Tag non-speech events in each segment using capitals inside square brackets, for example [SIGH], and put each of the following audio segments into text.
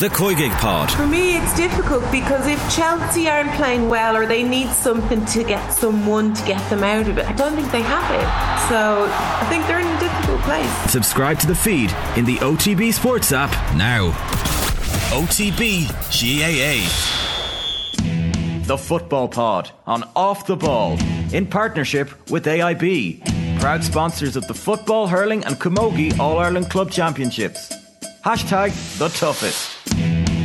It's the Koigig Pod. For me, it's difficult because if Chelsea aren't playing well or they need something to get someone to get them out of it, I don't think they have it. So I think they're in a difficult place. Subscribe to the feed in the OTB Sports app now. OTB GAA. The Football Pod on Off the Ball in partnership with AIB, proud sponsors of the Football, Hurling, and Camogie All Ireland Club Championships. Hashtag the toughest.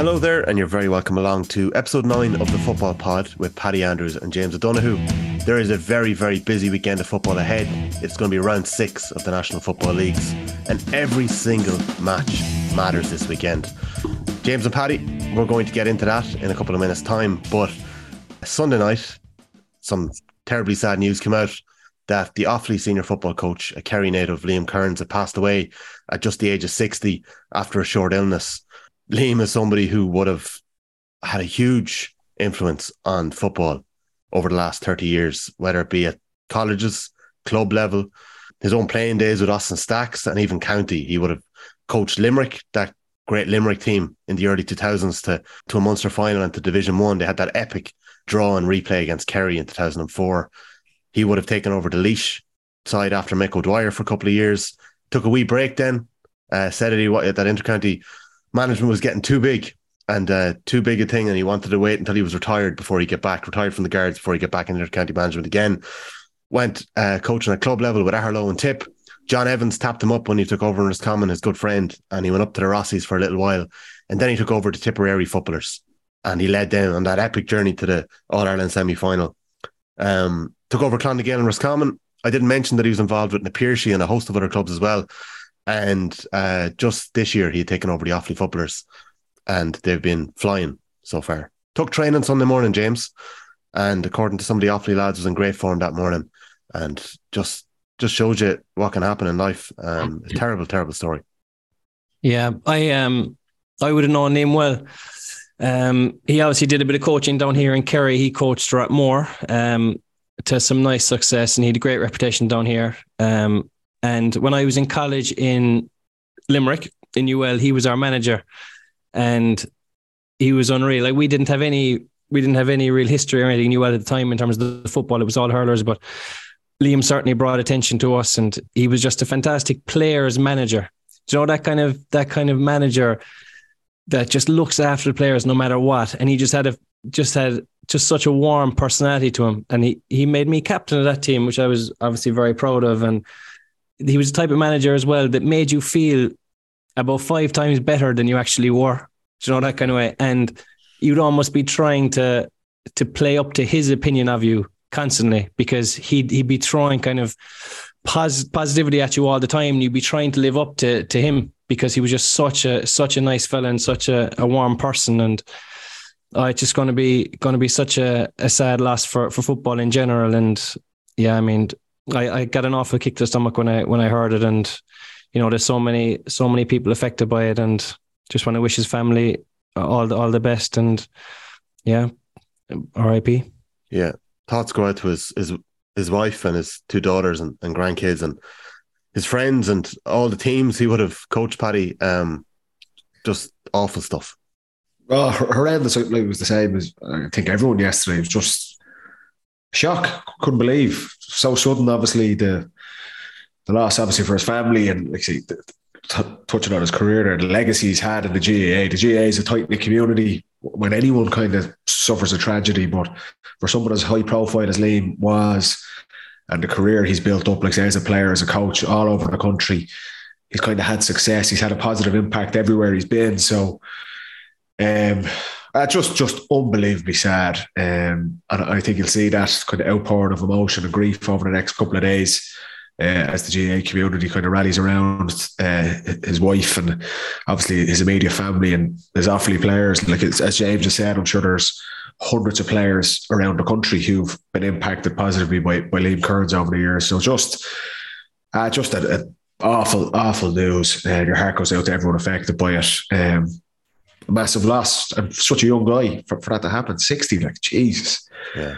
Hello there, and you're very welcome along to episode 9 of the Football Pod with Paddy Andrews and James O'Donoghue. There is a very, very busy weekend of football ahead. It's going to be round six of the National Football Leagues, and every single match matters this weekend. James and Paddy, we're going to get into that in a couple of minutes' time, but Sunday night, some terribly sad news came out that the Offaly senior football coach, a Kerry native, Liam Kearns, had passed away at just the age of 60 after a short illness. Liam is somebody who would have had a huge influence on football over the last 30 years, whether it be at colleges, club level, his own playing days with Austin Stacks, and even county. He would have coached Limerick, that great Limerick team in the early 2000s, to, to a Munster final and to Division One. They had that epic draw and replay against Kerry in 2004. He would have taken over the Laois side after Mick O'Dwyer for a couple of years. Took a wee break then. Uh, said that he that intercounty management was getting too big and uh, too big a thing, and he wanted to wait until he was retired before he get back, retired from the guards before he get back into county management again. Went uh, coaching at club level with Aherlow and Tip. John Evans tapped him up when he took over in Roscommon, his good friend, and he went up to the Rossies for a little while, and then he took over the Tipperary footballers, and he led them on that epic journey to the All Ireland semi final. Um, took over Clondigale and Roscommon. I didn't mention that he was involved with Na Piarsaigh and a host of other clubs as well. And uh, just this year, he had taken over the Offaly footballers, and they've been flying so far. Took training Sunday morning, James, and according to some of the Offaly lads, was in great form that morning, and just just shows you what can happen in life. Um, terrible, terrible story. Yeah, I um, I would have known him well. Um, he obviously did a bit of coaching down here in Kerry. He coached Strathmore um, to some nice success, and he had a great reputation down here. Um, and when I was in college in Limerick in UL, he was our manager, and he was unreal. Like we didn't have any, we didn't have any real history or anything in UL at the time in terms of the football. It was all hurlers, but Liam certainly brought attention to us, and he was just a fantastic players manager. Do you know that kind of that kind of manager that just looks after the players no matter what, and he just had a just had just such a warm personality to him, and he he made me captain of that team, which I was obviously very proud of, and he was the type of manager as well that made you feel about five times better than you actually were. Do you know that kind of way? And you'd almost be trying to to play up to his opinion of you constantly because he'd he'd be throwing kind of pos- positivity at you all the time. You'd be trying to live up to to him because he was just such a such a nice fella and such a, a warm person. And oh, it's just going to be going to be such a, a sad loss for for football in general. And yeah, I mean, I, I got an awful kick to the stomach when I when I heard it, and you know, there's so many so many people affected by it, and just want to wish his family all the all the best, and yeah, R.I.P. Yeah, thoughts go out to his his his wife and his two daughters and, and grandkids and his friends and all the teams he would have coached. Paddy, um, just awful stuff. Oh, horrendous. It was the same as I think everyone yesterday. It was just shock. Couldn't believe so sudden. Obviously, the the loss, obviously for his family, and like see, t- touching on his career there, the legacy he's had in the GAA. The GAA is a tight knit community. When anyone kind of suffers a tragedy, but for someone as high profile as Liam was, and the career he's built up, like say as a player, as a coach, all over the country, he's kind of had success. He's had a positive impact everywhere he's been. So, um, uh, just just unbelievably sad. Um, and I think you'll see that kind of outpouring of emotion and grief over the next couple of days. Uh, as the GAA community kind of rallies around uh, his wife and obviously his immediate family and his Offaly players. Like as James just said, I'm sure there's hundreds of players around the country who've been impacted positively by, by Liam Kearns over the years. So just, uh, just a, a awful, awful news. Uh, your heart goes out to everyone affected by it. Um, a massive loss. And such a young guy for, for that to happen. 60, like Jesus. Yeah.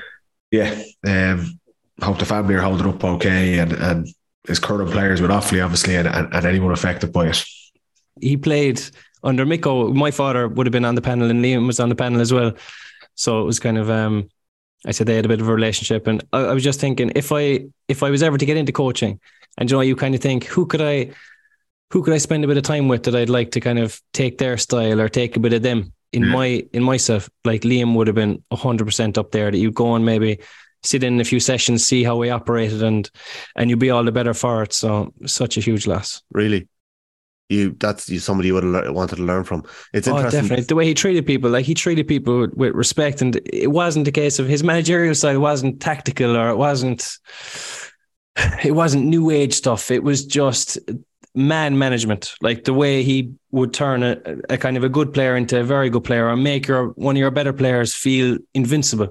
Yeah. Um, hope the family are holding up okay and, and his current players with Offaly, obviously, and, and, and anyone affected by it. He played under Micko. My father would have been on the panel, and Liam was on the panel as well. So it was kind of um, I said they had a bit of a relationship, and I, I, was just thinking if I if I was ever to get into coaching, and you know, you kind of think who could I who could I spend a bit of time with that I'd like to kind of take their style or take a bit of them in yeah. my in myself. Like Liam would have been hundred percent up there. That you go and maybe sit in a few sessions, see how we operated, and and you'd be all the better for it. So such a huge loss. Really, you that's you somebody you would have wanted to learn from. It's oh, interesting. Definitely. The way he treated people, like he treated people with, with, respect, and it wasn't a case of his managerial side wasn't tactical or it wasn't it wasn't new age stuff. It was just man management, like the way he would turn a, a kind of a good player into a very good player or make your one of your better players feel invincible.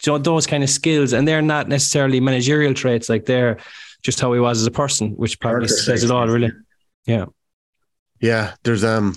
So those kind of skills, and they're not necessarily managerial traits, like they're just how he was as a person, which probably says it all, really. Yeah. Yeah, there's um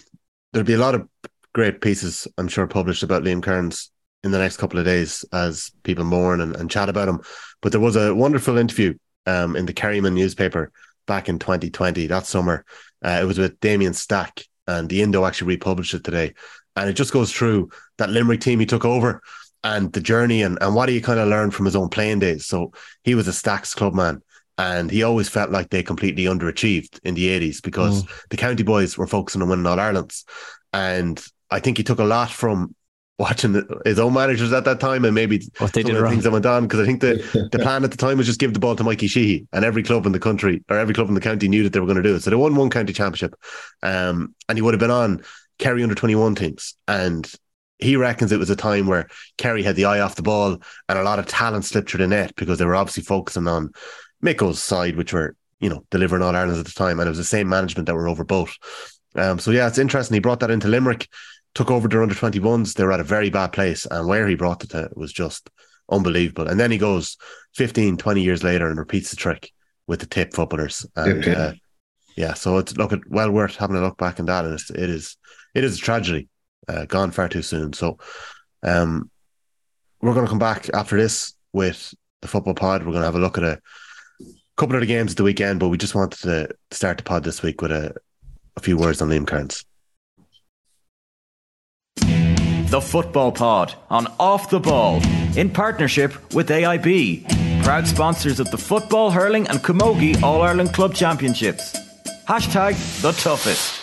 there'll be a lot of great pieces I'm sure published about Liam Kearns in the next couple of days as people mourn and, and chat about him. But there was a wonderful interview um in the Kerryman newspaper back in 2020 that summer. Uh, it was with Damian Stack and the Indo actually republished it today. And it just goes through that Limerick team he took over and the journey and, and what he kind of learned from his own playing days. So he was a Stacks club man and he always felt like they completely underachieved in the 80s because mm. the county boys were focusing on winning all Ireland's. And I think he took a lot from watching his own managers at that time and maybe what they did the things that went on because I think the, [LAUGHS] the plan at the time was just give the ball to Mikey Sheehy and every club in the country or every club in the county knew that they were going to do it. So they won one county championship um, and he would have been on Kerry under 21 teams and he reckons it was a time where Kerry had the eye off the ball and a lot of talent slipped through the net because they were obviously focusing on Micko's side, which were, you know, delivering all Ireland at the time. And it was the same management that were over both. Um, so yeah, it's interesting. He brought that into Limerick, took over their under 21s. They were at a very bad place. And where he brought it to was just unbelievable. And then he goes 15, 20 years later and repeats the trick with the tip footballers. And uh, yeah, so it's look at well worth having a look back in that. And it's, it is it is a tragedy, uh, gone far too soon. So um, we're going to come back after this with the football pod. We're going to have a look at a couple of the games at the weekend, but we just wanted to start the pod this week with a, a few words on Liam Kearns. The Football Pod on Off the Ball in partnership with AIB, proud sponsors of the football, hurling, and camogie All Ireland Club Championships. Hashtag the toughest.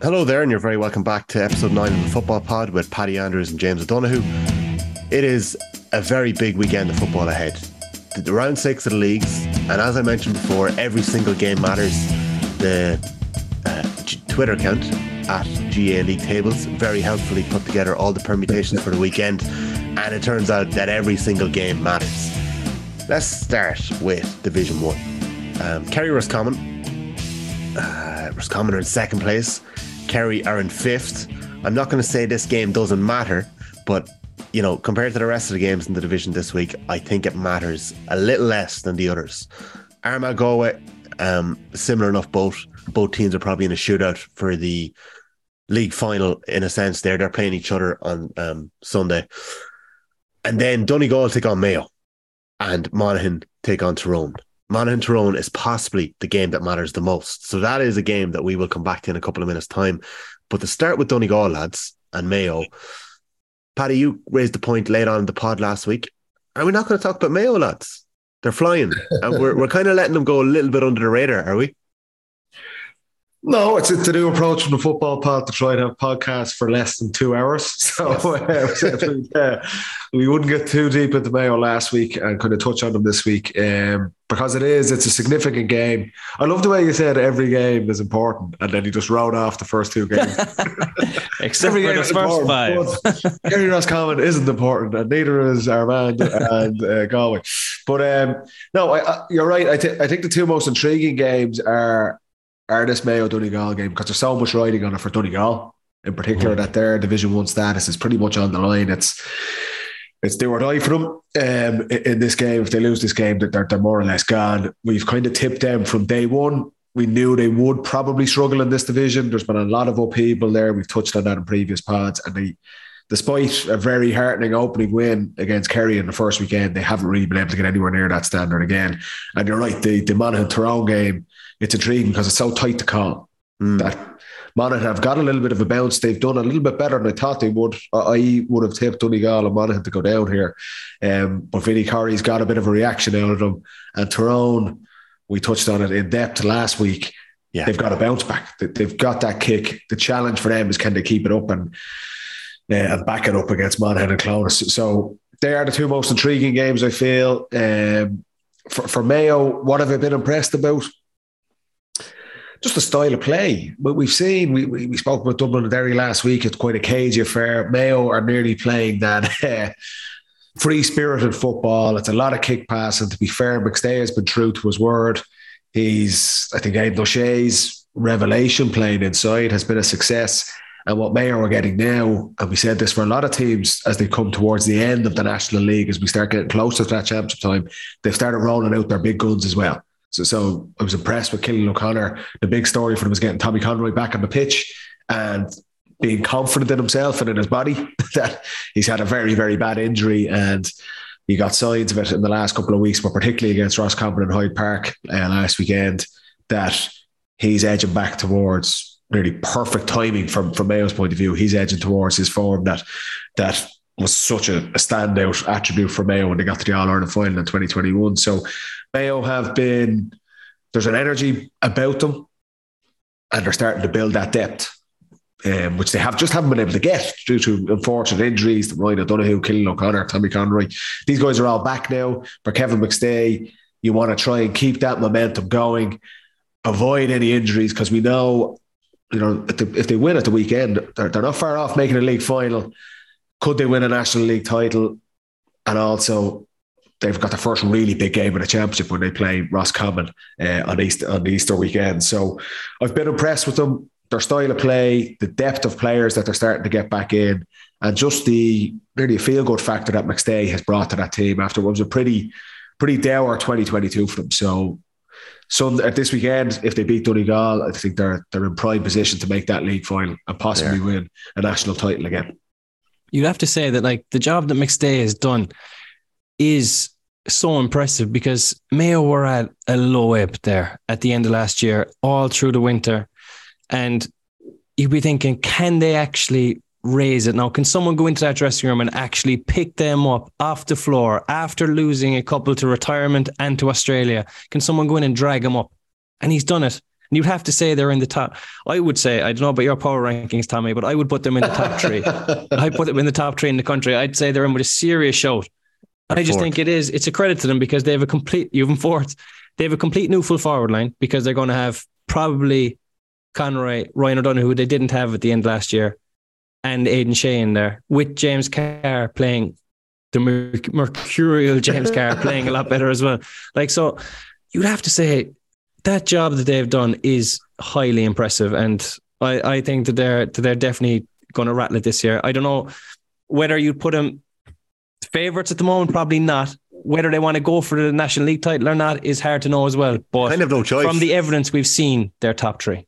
Hello there, and you're very welcome back to episode nine of the Football Pod with Paddy Andrews and James O'Donoghue. It is a very big weekend of football ahead the round six of the leagues, and as I mentioned before, every single game matters. The uh, Twitter account at GAA League Tables very helpfully put together all the permutations for the weekend, and it turns out that every single game matters. Let's start with Division One. Um, Kerry Roscommon. Uh, Roscommon are in second place. Kerry are in fifth. I'm not going to say this game doesn't matter, but you know, compared to the rest of the games in the division this week, I think it matters a little less than the others. Armagh Galway, um, similar enough. Both both teams are probably in a shootout for the league final in a sense. There, they're playing each other on um, Sunday, and then Donegal take on Mayo, and Monaghan take on Tyrone. Monaghan Tyrone is possibly the game that matters the most. So that is a game that we will come back to in a couple of minutes' time. But to start with Donegal lads and Mayo, Paddy, you raised the point late on the pod last week. Are we not going to talk about Mayo lads? They're flying, and we're we're kind of letting them go a little bit under the radar, are we? No, it's, it's a new approach from the football pod to try to have podcasts for less than two hours. [LAUGHS] So yes. uh, we wouldn't get too deep into Mayo last week and kind of touch on them this week um, because it is, it's a significant game. I love the way you said every game is important and then you just wrote off the first two games. [LAUGHS] Except every for the first five. Kerry Roscommon isn't important and neither is Armagh and uh, Galway. But um, no, I, I, you're right. I, th- I think the two most intriguing games are are this Mayo Donegal game because there's so much riding on it for Donegal in particular mm-hmm. that their Division One status is pretty much on the line. It's it's do or die for them um, in this game. If they lose this game, that they're, they're more or less gone. We've kind of tipped them from day one. We knew they would probably struggle in this division. There's been a lot of upheaval there. We've touched on that in previous pods, and they, despite a very heartening opening win against Kerry in the first weekend, they haven't really been able to get anywhere near that standard again. And you're right, the the Monaghan Tyrone game it's intriguing because it's so tight to call. mm. that Monaghan have got a little bit of a bounce. They've done a little bit better than I thought they would. I would have tipped Donegal and Monaghan to go down here. Um, but Vinny Corey's got a bit of a reaction out of them. And Tyrone, we touched on it in depth last week. Yeah. They've got a bounce back. They've got that kick. The challenge for them is can they keep it up and uh, and back it up against Monaghan and Clones. So they are the two most intriguing games, I feel. Um, for, for Mayo, what have I been impressed about? Just the style of play. But we've seen, we, we, we spoke about Dublin and Derry last week. It's quite a cagey affair. Mayo are nearly playing that [LAUGHS] uh, free spirited football. It's a lot of kick pass. And to be fair, McStay has been true to his word. He's, I think, Aidan O'Shea's revelation playing inside has been a success. And what Mayo are getting now, and we said this for a lot of teams as they come towards the end of the National League, as we start getting closer to that championship time, they've started rolling out their big guns as well. So, so I was impressed with Cillian O'Connor. The big story for him was getting Tommy Conroy back on the pitch and being confident in himself and in his body. [LAUGHS] that he's had a very, very bad injury and he got signs of it in the last couple of weeks, but particularly against Ross Roscommon and Hyde Park uh, last weekend, that he's edging back towards really perfect timing from from Mayo's point of view. He's edging towards his form that that was such a, a standout attribute for Mayo when they got to the All Ireland final in 2021. So Mayo have been there's an energy about them, and they're starting to build that depth. Um, which they have just haven't been able to get due to unfortunate injuries. The Ryan O'Donoghue, Cillian O'Connor, Tommy Conroy. These guys are all back now. For Kevin McStay, you want to try and keep that momentum going, avoid any injuries because we know, you know, if they, if they win at the weekend, they're, they're not far off making a league final. Could they win a National League title? And also, they've got the first really big game in the championship when they play Roscommon uh, on Easter on the Easter weekend. So I've been impressed with them, their style of play, the depth of players that they're starting to get back in, and just the really feel good factor that McStay has brought to that team after what was a pretty pretty dour 2022 for them. So. So at this weekend, if they beat Donegal, I think they're they're in prime position to make that league final and possibly yeah. win a national title again. You'd have to say that like the job that McStay has done is so impressive because Mayo were at a low ebb there at the end of last year, all through the winter. And you'd be thinking, can they actually raise it? Now, can someone go into that dressing room and actually pick them up off the floor after losing a couple to retirement and to Australia? Can someone go in and drag them up? And he's done it. And you'd have to say they're in the top. I would say, I don't know about your power rankings, Tommy, but I would put them in the top three. [LAUGHS] I'd put them in the top three in the country. I'd say they're in with a serious shout I just think it is. It's a credit to them because they have a complete. Even fourth, they have a complete new full forward line because they're going to have probably Conroy, Ryan O'Donoghue, who they didn't have at the end last year, and Aidan Shea in there with James Carr playing the mercurial James [LAUGHS] Carr playing a lot better as well. Like so, you'd have to say that job that they've done is highly impressive, and I, I think that they're that they're definitely going to rattle it this year. I don't know whether you put them Favorites at the moment, probably not. Whether they want to go for the National League title or not is hard to know as well. But kind of no choice. From the evidence we've seen, they're top three.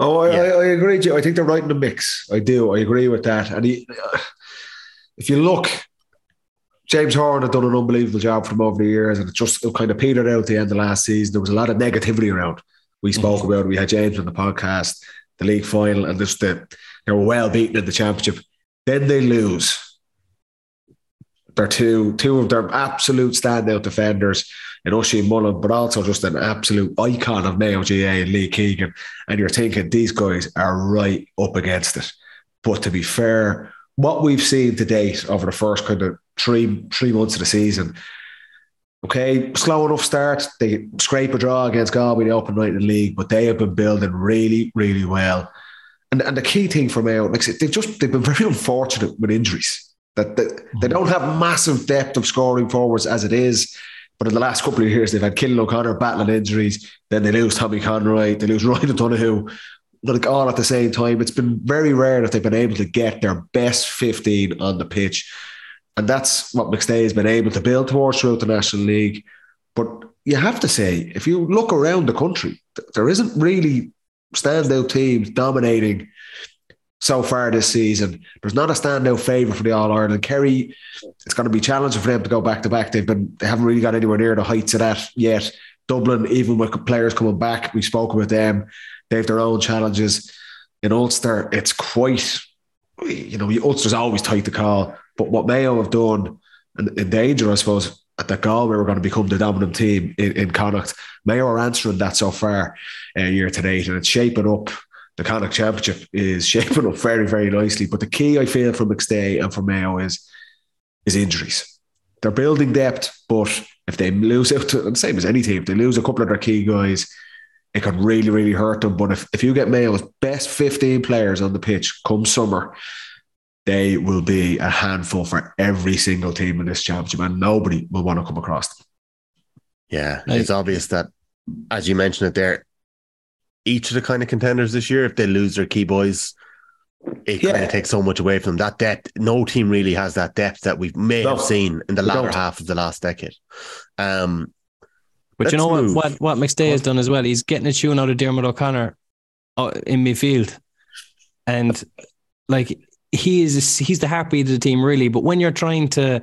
Oh, I, yeah. I, I agree. I think they're right in the mix. I do. I agree with that. And he, if you look, James Horan had done an unbelievable job for him over the years, and it just it kind of petered out at the end of last season. There was a lot of negativity around. We spoke mm-hmm. about it. We had James on the podcast, the league final, and just the, they were well beaten in the championship. Then they lose they're two two of their absolute standout defenders in Oisin Mullin, but also just an absolute icon of Mayo GAA and Lee Keegan. And you're thinking these guys are right up against it. But to be fair, what we've seen to date over the first kind of three three months of the season, okay, slow enough start. They scrape a draw against Galway the open night in the league, but they have been building really, really well. And, and the key thing for Mayo, like they've just they've been very [LAUGHS] unfortunate with injuries. That they, don't have massive depth of scoring forwards as it is. But in the last couple of years, they've had Cillian O'Connor battling injuries. Then they lose Tommy Conroy. They lose [LAUGHS] Ryan O'Donoghue. Like all at the same time. It's been very rare that they've been able to get their best 15 on the pitch. And that's what McStay has been able to build towards throughout the National League. But you have to say, if you look around the country, there isn't really standout teams dominating so far this season. There's not a standout favourite for the All Ireland. Kerry, it's going to be challenging for them to go back to back. They've been they haven't really got anywhere near the heights of that yet. Dublin, even with players coming back, we spoke about them. They have their own challenges. In Ulster, it's quite, you know, Ulster's always tight to call. But what Mayo have done, and in danger, I suppose, at the goal we were going to become the dominant team in, in Connacht. Mayo are answering that so far uh, year to date, and it's shaping up. The Connacht Championship is [LAUGHS] shaping up very, very nicely. But the key I feel for McStay and for Mayo is is injuries. They're building depth, but if they lose out to the same as any team, if they lose a couple of their key guys, it could really, really hurt them. But if, if you get Mayo's best 15 players on the pitch come summer, they will be a handful for every single team in this championship, and nobody will want to come across them. Yeah, it's obvious that, as you mentioned it there, each of the kind of contenders this year, if they lose their key boys, it yeah. kind of takes so much away from them. That depth, no team really has that depth that we may no, have seen in the latter don't. half of the last decade. Um, but you know what, what? What McStay has done as well. He's getting a tune out of Diarmuid O'Connor uh, in midfield, and like he is, he's the heartbeat of the team, really. But when you're trying to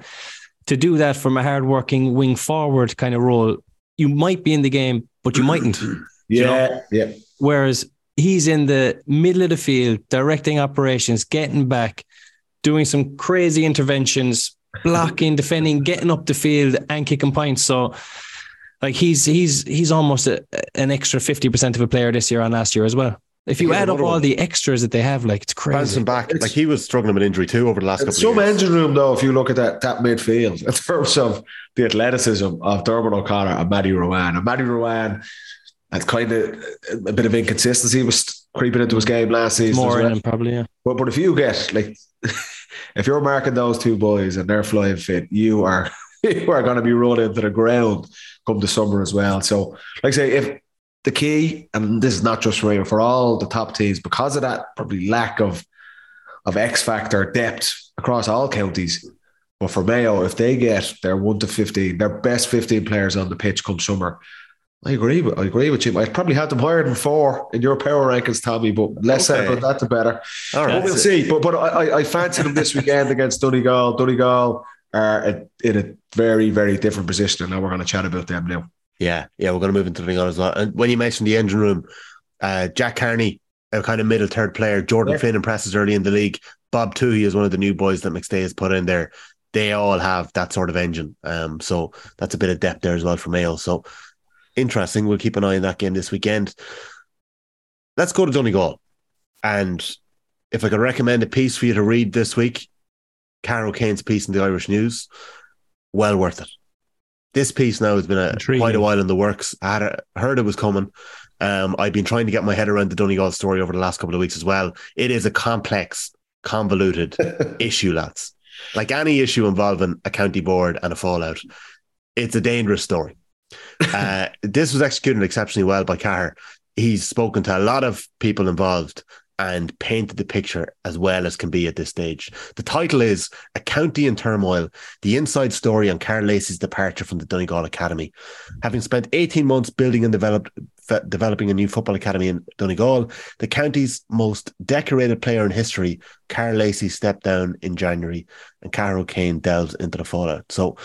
to do that from a hardworking wing forward kind of role, you might be in the game, but you mightn't. yeah, [CLEARS THROAT] you know? yeah. Whereas he's in the middle of the field, directing operations, getting back, doing some crazy interventions, blocking, defending, getting up the field, and kicking points. So, like he's he's he's almost a, an extra fifty percent of a player this year on last year as well. If you yeah, add up all the extras that they have, like it's crazy. Bouncing back, it's, like he was struggling with injury too over the last couple. Some of years. engine room though, if you look at that that midfield, [LAUGHS] in terms of the athleticism of Diarmuid O'Connor and Matty Rowan, and Matty Ruane and kind of a bit of inconsistency was creeping into his game last season. More well. in him, probably, yeah. But but if you get like, [LAUGHS] if you're marking those two boys and they're flying fit, you are [LAUGHS] you are going to be rolled into the ground come the summer as well. So, like I say, if the key, and this is not just for for all the top teams, because of that probably lack of of X factor depth across all counties. But for Mayo, if they get their one to fifteen, their best fifteen players on the pitch come summer, I agree. With, I agree with you. I probably had them higher than four in your power rankings, Tommy. But less okay. said about that, the better. All right, but we'll see. But but I, I fancy them this weekend against Donegal. Donegal are in a very very different position, and now we're going to chat about them now. Yeah, yeah, we're going to move into Donegal as well. And when you mentioned the engine room, uh, Jack Carney, a kind of middle third player, Jordan yeah. Flynn impresses early in the league. Bob Tuohy is one of the new boys that McStay has put in there. They all have that sort of engine. Um, so that's a bit of depth there as well for Mayo. So interesting. We'll keep an eye on that game this weekend. Let's go to Donegal. And if I could recommend a piece for you to read this week, Cahair O'Kane's piece in the Irish News, well worth it. This piece now has been a, quite a while in the works. I had a, heard it was coming. Um, I've been trying to get my head around the Donegal story over the last couple of weeks as well. It is a complex, convoluted [LAUGHS] issue, lads. Like any issue involving a county board and a fallout, it's a dangerous story. Uh, this was executed exceptionally well by Cahair. He's spoken to a lot of people involved and painted the picture as well as can be at this stage. The title is A County in Turmoil The Inside Story on Karl Lacey's Departure from the Donegal Academy. Having spent 18 months building and developed, developing a new football academy in Donegal, the county's most decorated player in history, Karl Lacey, stepped down in January and Cahair O'Kane delves into the fallout. So,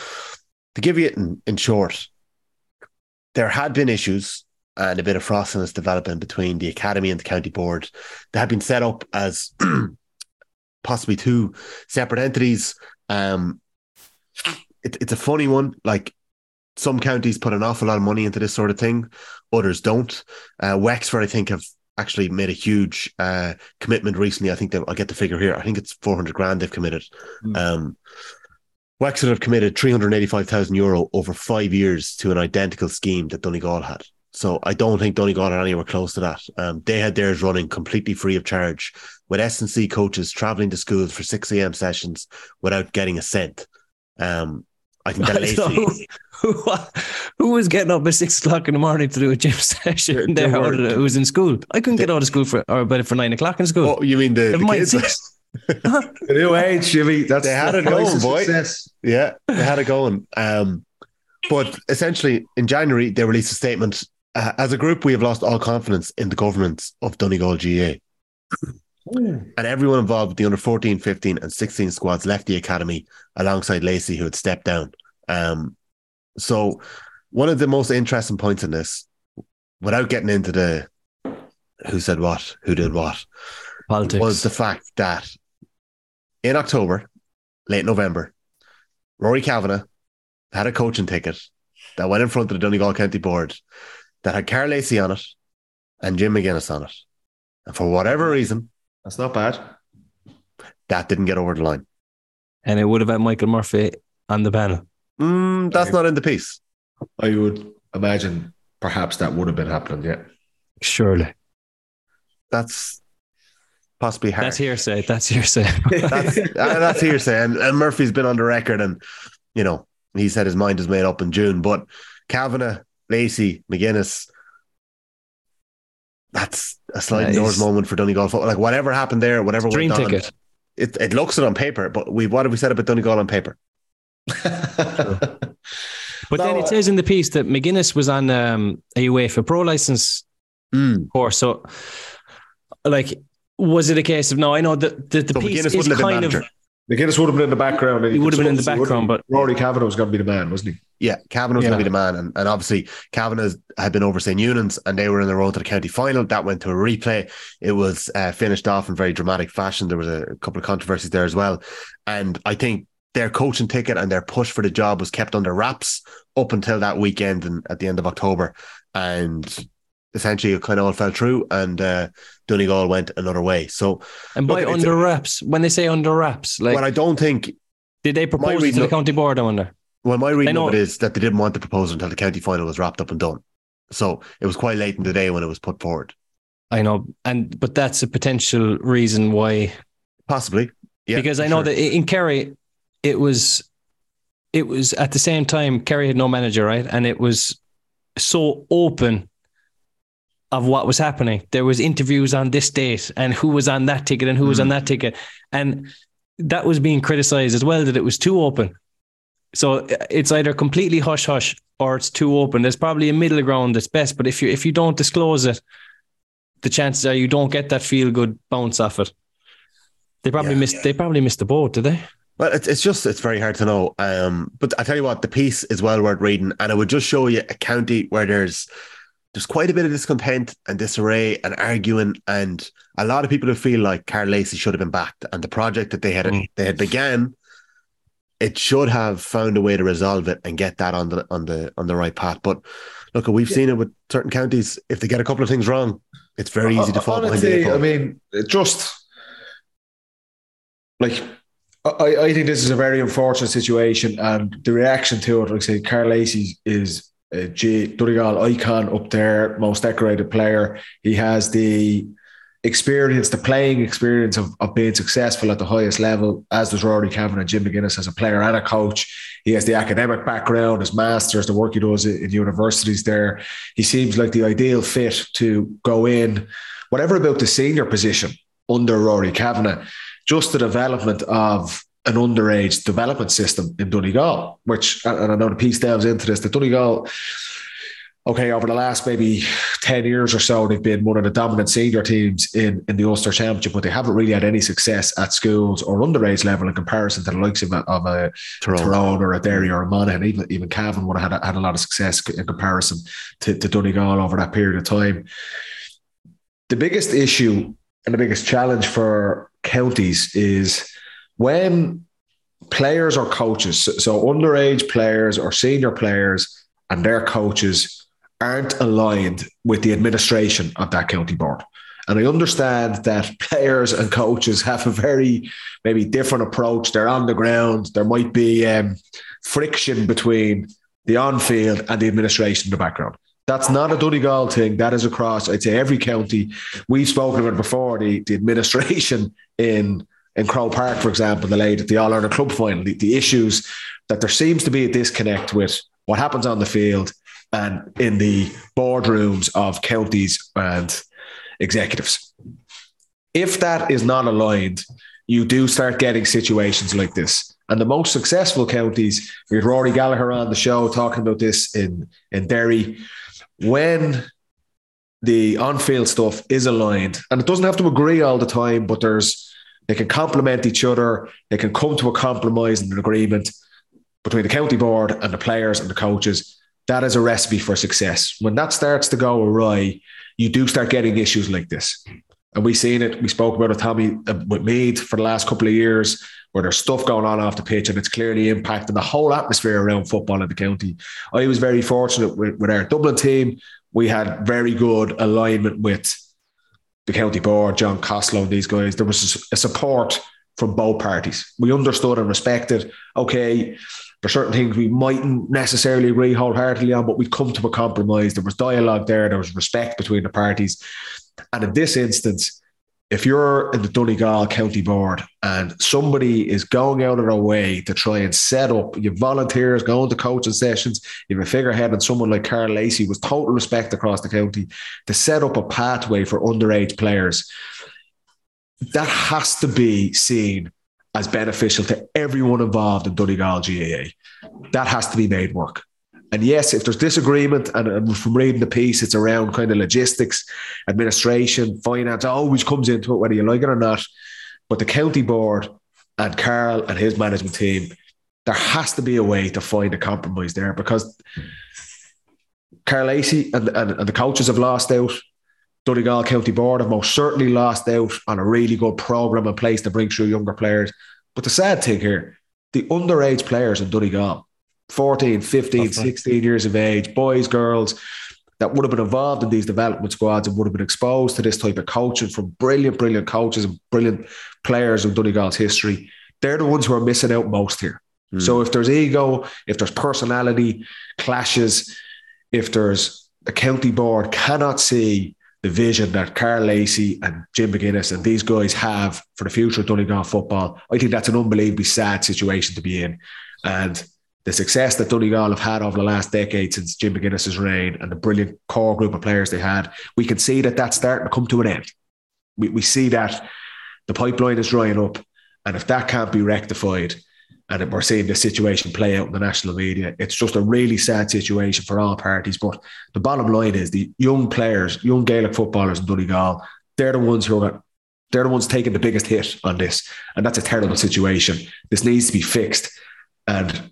to give you it in, in short, there had been issues and a bit of frostiness developing between the academy and the county board. They had been set up as [CLEARS THROAT] possibly two separate entities. Um, it, it's a funny one. Like some counties put an awful lot of money into this sort of thing, others don't. Uh, Wexford, I think, have actually made a huge uh, commitment recently. I think I'll get the figure here. I think it's 400 grand they've committed. Mm. Um, Wexford have committed 385,000 euro over five years to an identical scheme that Donegal had. So I don't think Donegal are anywhere close to that. Um, they had theirs running completely free of charge with S&C coaches traveling to schools for 6 a.m. sessions without getting a cent. Um, I think that [LAUGHS] Lacey. who, [LAUGHS] who was getting up at six o'clock in the morning to do a gym [LAUGHS] session there? Who was in school? I couldn't get out of school for or about for nine o'clock in school. Oh, you mean the, the kids? Six, the new age, Jimmy. That's they had it going, boy. Success. Yeah, they had it going. Um, but essentially, in January, they released a statement. Uh, as a group, we have lost all confidence in the governance of Donegal GAA. and everyone involved with the under 14, 15, and 16 squads left the academy alongside Lacey, who had stepped down. Um, so, one of the most interesting points in this, without getting into the who said what, who did what, Politics. was the fact that in October, late November, Rory Kavanagh had a coaching ticket that went in front of the Donegal County Board that had Karl Lacey on it and Jim McGuinness on it. And for whatever reason, That's not bad. that didn't get over the line. and it would have had Michael Murphy on the panel. Mm, that's not in the piece. I would imagine perhaps that would have been happening. Yeah. Surely. That's possibly hard. That's hearsay. That's hearsay. [LAUGHS] that's, uh, that's hearsay. And, and Murphy's been on the record and, you know, he said his mind is made up in June. But Kavanagh, Lacey, McGuinness, that's a sliding That doors moment for Donegal. football. Like whatever happened there, whatever Dream went on, ticket. it, it looks it on paper. But we what have we said about Donegal on paper? [LAUGHS] But then No, it says in the piece that McGuinness was on um, a UEFA Pro license Mm. course. So, like, was it a case of no? I know that the, the So piece McGuinness is wouldn't have been kind of manager. McGuinness would have been in the background. and He would have been in the background, wouldn't? Rory Kavanagh was going to be the man, wasn't he? Yeah, Kavanagh was Yeah. going to be the man, and, and obviously Kavanagh had been overseeing Eunan's, and they were in the road to the county final. That went to a replay. It was uh, finished off in very dramatic fashion. There was a couple of controversies there as well, and I think their coaching ticket and their push for the job was kept under wraps up until that weekend and at the end of October, and essentially it kind of all fell through, and uh, Donegal went another way. So, and by Look, under wraps. When they say under wraps, like well, I don't think. did they propose it to the of- county board? I wonder. Well, my reading of it is that they didn't want the proposal until the county final was wrapped up and done. So it was quite late in the day when it was put forward. I know, and but that's a potential reason why. Possibly. Yeah, because I know sure. that in Kerry, it was, it was at the same time Kerry had no manager, right, and it was so open of what was happening. There was interviews on this date and who was on that ticket and who was on Mm. that ticket, and that was being criticized as well that it was too open. So it's either completely hush hush or it's too open. There's probably a middle ground that's best, but if you if you don't disclose it, the chances are you don't get that feel good bounce off it. They probably Yeah. missed. They probably missed the boat, did they? Well, it's, it's just it's very hard to know. Um, but I tell you what, the piece is well worth reading, and it would just show you a county where there's there's quite a bit of discontent and disarray and arguing, and a lot of people who feel like Karl Lacey should have been backed, and the project that they had Mm. they had began, it should have found a way to resolve it and get that on the on the on the right path. But look, we've seen it with certain counties. If they get a couple of things wrong, it's very easy to fall behind the Honestly, eight. I mean, it just like I, I think this is a very unfortunate situation, and the reaction to it, like I say, Karl Lacey is Eh, G Donegal icon up there, most decorated player. He has the experience, the playing experience of, of being successful at the highest level, as does Rory Kavanagh and Jim McGuinness as a player and a coach. He has the academic background, his masters, the work he does in in universities there. He seems like the ideal fit to go in, whatever about the senior position under Rory Kavanagh, just the development of an underage development system in Donegal, which, and I know the piece delves into this, the Donegal, okay, over the last maybe 10 years or so, they've been one of the dominant senior teams in, in the Ulster Championship, but they haven't really had any success at schools or underage level in comparison to the likes of a, of a Tyrone. Tyrone or a Derry or a Monaghan. Even, even Cavan would have had, a- had a lot of success in comparison to, to Donegal over that period of time. The biggest issue and the biggest challenge for counties is when players or coaches, so- underage players or senior players and their coaches aren't aligned with the administration of that county board. And I understand that [LAUGHS] players and coaches have a very maybe different approach. They're on the ground. There might be um, friction between the on field and the administration in the background. That's not a Donegal thing. That is across, I'd say, every county. We've spoken about before. The, the administration in in Croke Park, for example, the late at the All Ireland Club final, the, the issues that there seems to be a disconnect with what happens on the field and in the boardrooms of counties and executives. If that is not aligned, you do start getting situations like this. And the most successful counties, we had Rory Gallagher on the show talking about this in, in Derry. When the on-field stuff is aligned, and it doesn't have to agree all the time, but there's they can complement each other, they can come to a compromise and an agreement between the county board and the players and the coaches. that is a recipe for success. When that starts to go awry, you do start getting issues like this. And we've seen it. We spoke about it, Tommy, uh, with Meath for the last couple of years, where there's stuff going on off the pitch and it's clearly impacting the whole atmosphere around football in the county. I was very fortunate with, with our Dublin team. We had very good alignment with the county board, John Costello, and these guys. There was a support from both parties. We understood and respected, okay, there's certain things we mightn't necessarily agree wholeheartedly on, but we'd come to a compromise. There was dialogue there, there was respect between the parties. And in this instance, if you're in the Donegal County Board and somebody is going out of their way to try and set up, your volunteers going to coaching sessions, you a figurehead and someone like Karl Lacey with total respect across the county to set up a pathway for underage players, that has to be seen as beneficial to everyone involved in Donegal GAA. That has to be made work. And yes, if there's disagreement, and, and, from reading the piece, it's around kind of logistics, administration, finance, always comes into it, whether you like it or not. But the county board and Karl and his management team, there has to be a way to find a compromise there because Karl Lacey and, and, and the coaches have lost out. Donegal County Board have most certainly lost out on a really good programme in place to bring through younger players. But the sad thing here, the underage players in Donegal, 14, 15, 16 years of age, boys, girls, that would have been involved in these development squads and would have been exposed to this type of coaching from brilliant, brilliant coaches and brilliant players in Donegal's history. They're the ones who are missing out most here. Mm. So if there's ego, if there's personality clashes, if there's a county board cannot see the vision that Karl Lacey and Jim McGuinness and these guys have for the future of Donegal football, I think that's an unbelievably sad situation to be in. And the success that Donegal have had over the last decade since Jim McGuinness's reign and the brilliant core group of players they had, we can see that that's starting to come to an end. We, we see that the pipeline is drying up. And if that can't be rectified, and we're seeing this situation play out in the national media. It's just a really sad situation for all parties. But the bottom line is the young players, young Gaelic footballers in Donegal, they're the ones who are they're the ones taking the biggest hit on this. And that's a terrible situation. This needs to be fixed. And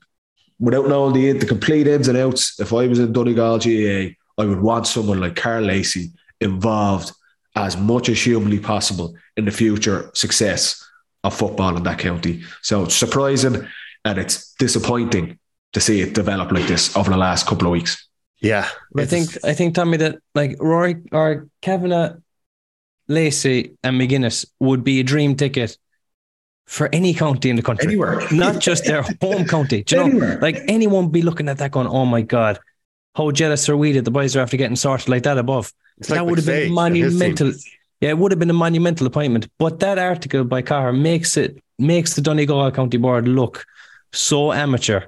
without knowing the, the complete ins and outs, if I was in Donegal GAA, I would want someone like Karl Lacey involved as much as humanly possible in the future success of football in that county. So it's surprising and it's disappointing to see it develop like this over the last couple of weeks. Yeah. I think I think Tommy that like Rory or Kevin uh, Lacey and McGuinness would be a dream ticket for any county in the country. Anywhere. Not just their [LAUGHS] home county. Do you Anywhere. know? Like anyone be looking at that going, oh my God, how jealous are we that the boys are after getting sorted like that above? It's that like would have been monumental. Yeah, it would have been a monumental appointment. But that article by Cahair makes it makes the Donegal County Board look so amateur.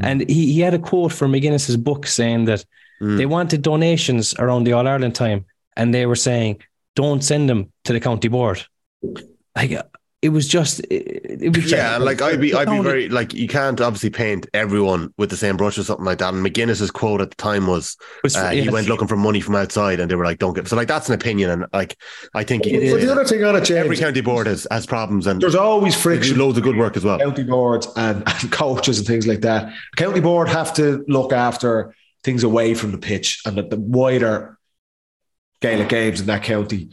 Mm. And he, he had a quote from McGuinness's book saying that mm. they wanted donations around the All Ireland time, and they were saying, "Don't send them to the county board." Like it was just it, it was yeah like i'd be i'd be very like you can't obviously paint everyone with the same brush or something like that. And mcguinness's quote at the time was, was uh, he went looking for money from outside and they were like don't get so like that's an opinion and like i think well, the other thing on it James, every county board has, has problems and there's always friction loads of good work as well. County boards and, [LAUGHS] and coaches and things like that. County board have to look after things away from the pitch and the, the wider Gaelic games in that county.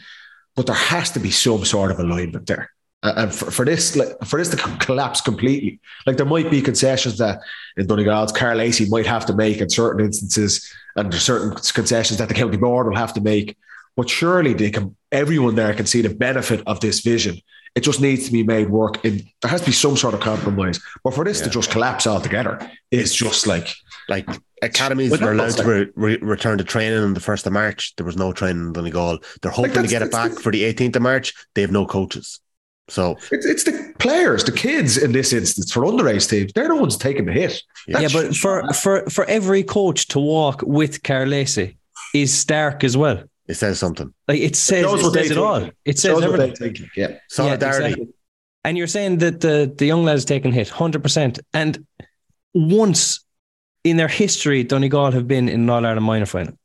But there has to be some sort of alignment there and for, for this like, for this to collapse completely like there might be concessions that in Donegal's Karl Lacey might have to make in certain instances and there's certain concessions that the county board will have to make. But surely they can everyone there can see the benefit of this vision. It just needs to be made work in there has to be some sort of compromise. But for this yeah. to just collapse altogether is just like like academies were allowed to re- re- return to training on the 1st of March. There was no training in Donegal. They're hoping like to get it back for the 18th of March. They have no coaches so it's, it's the players, the kids in this instance for underage teams. They're the ones taking the hit. yeah, but for for for every coach to walk with Karl Lacey is stark as well. It says something. Like it says, it, it says it all. It says everything. Yeah, solidarity. Yeah, exactly. And you're saying that the the young lads taking hit, hundred percent. And once in their history, Donegal have been in an All Ireland minor final.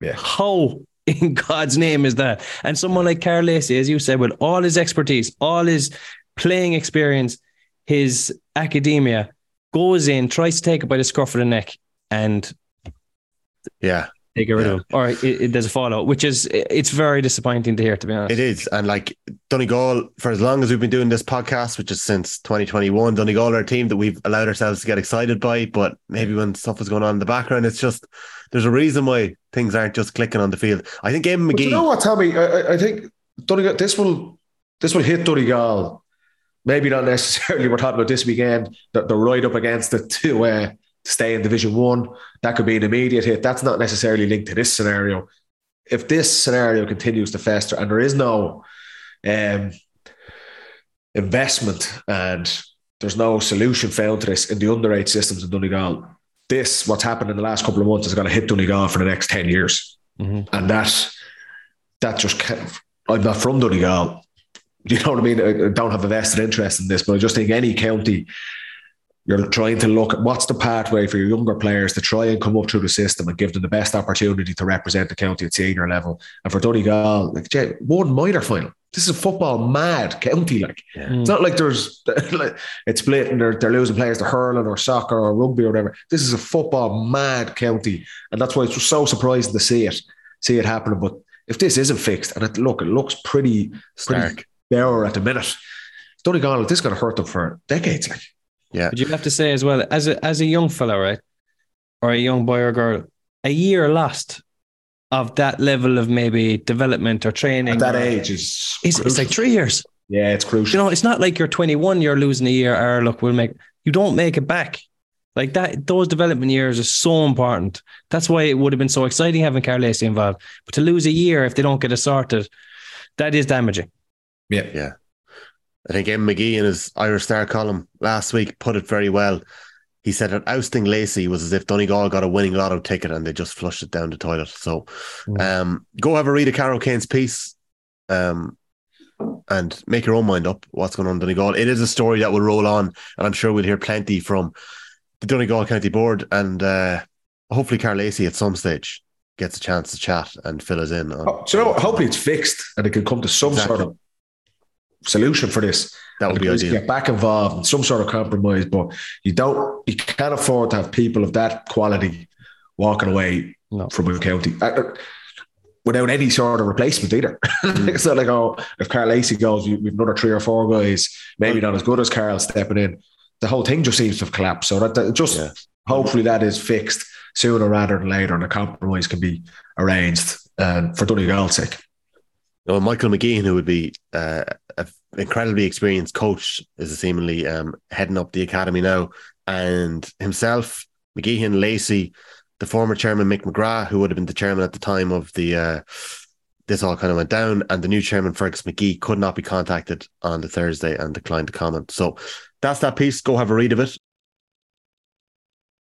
Yeah. How in God's name is that? And someone like Karl Lacey, as you said, with all his expertise, all his playing experience, his academia, goes in, tries to take it by the scruff of the neck, and Yeah, they get rid Yeah. of him, or it, it, there's a fallout, which is it's very disappointing to hear, to be honest. it is. And like Donegal, for as long as we've been doing this podcast, which is since 2021, Donegal are a team that we've allowed ourselves to get excited by. But maybe when stuff is going on in the background, it's just there's a reason why things aren't just clicking on the field. I think Eamon McGee. you know what, Tommy? I, I- think Donegal, this will this will hit Donegal. Maybe not [LAUGHS] necessarily. We're talking about this weekend. That they're right up against it to uh, to stay in Division One. That could be an immediate hit. That's not necessarily linked to this scenario. If this scenario continues to fester and there is no um, investment and there's no solution found to this in the underage systems in Donegal, this what's happened in the last couple of months is going to hit Donegal for the next ten years Mhm. and that that just I'm not from Donegal. You know what I mean? I don't have a vested interest in this, but I just think any county you're trying to look at what's the pathway for your younger players to try and come up through the system and give them the best opportunity to represent the county at senior level. And for Donegal, like Jay, one minor final. This is a football mad county. Like Mm. it's not like there's [LAUGHS] like it's split and they're, they're losing players to hurling or soccer or rugby or whatever. This is a football mad county, and that's why it's so surprising to see it, see it happening. But if this isn't fixed, and it look, it looks pretty Stark. pretty there at the minute. Donegal, this is going to hurt them for decades. Like But you have to say as well, as a as a young fellow, right, or a young boy or girl, a year lost of that level of maybe development or training at that or- age is is it's like three years. yeah, it's crucial. You know, it's not like you're 21, you're losing a year. Or look, we'll make you don't make it back. Like that, those development years are so important. That's why it would have been so exciting having Karl Lacey involved. But to lose a year if they don't get it sorted, that is damaging. yeah, Yeah. I think M. McGee in his Irish Star column last week put it very well. He said that ousting Lacey was as if Donegal got a winning lotto ticket and they just flushed it down the toilet. So Mm. um, go have a read of Cahair O'Kane's piece um, and make your own mind up what's going on in Donegal. It is a story that will roll on, and I'm sure we'll hear plenty from the Donegal County Board and uh, hopefully Karl Lacey at some stage gets a chance to chat and fill us in. On, Oh, so you know, hopefully it's fixed and it can come to some Exactly. sort of solution for this. that would be ideal. Get back involved in some sort of compromise, but you don't, you can't afford to have people of that quality walking away No. from a county uh, uh, without any sort of replacement either. Mm. [LAUGHS] it's not like oh, if Karl Lacey goes, we- we've another three or four guys, maybe not as good as Karl stepping in. The whole thing just seems to have collapsed. So that, that just Yeah. hopefully that is fixed sooner rather than later, and a compromise can be arranged uh, for Donegal's sake. No, Michael McGeehan, who would be uh, an incredibly experienced coach, is seemingly um, heading up the academy now. And himself, McGeehan, Lacey, the former chairman Mick McGrath, who would have been the chairman at the time of the uh, this all kind of went down, and the new chairman Fergus McGee could not be contacted on the Thursday and declined to comment. So that's that piece. Go have a read of it.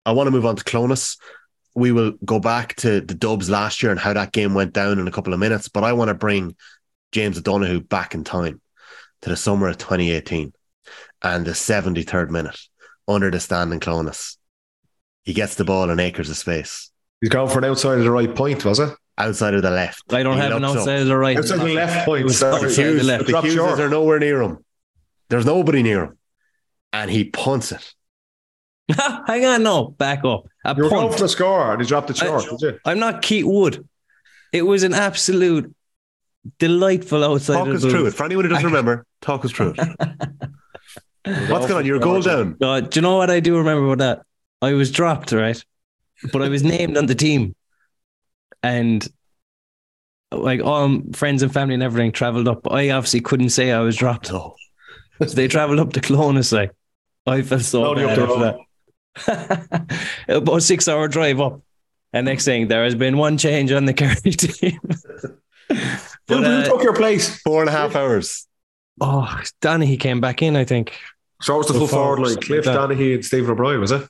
I want to move on to Clones. We will go back to the Dubs last year and how that game went down in a couple of minutes, but I want to bring James O'Donoghue back in time to the summer of 2018 and the 73rd minute under the standing Clones. He gets the ball in acres of space He's going for an outside of the right point, was it? outside of the left. I don't He have an looks up. outside of the right. Outside the left point. It was sorry. outside The the Hughes, left. the Drop are nowhere near him. There's nobody near him. And he punts it. [LAUGHS] Hang on, no, back up. A You were going punt. for the score and he dropped the short, I- did you? I'm not Keith Wood. It was an absolute delightful outside Talk of us the through it. For anyone who doesn't [LAUGHS] remember, talk us through it. [LAUGHS] What's going on? You're a goal down. Uh, do you know what I do remember about that? I was dropped, right? But I was named on the team. And like all friends and family and everything traveled up. I obviously couldn't say I was dropped. No. So [LAUGHS] they traveled up to Clones. Like, I felt so bad after that. About a six hour drive up. And next thing, there has been one change on the Kerry team. Who, but, who uh, took your place? Four and a half hours. oh, Danny, he came back in, I think. So it was the full Full forward forward, line. Cliff something like Donaghy and Stephen O'Brien, was it?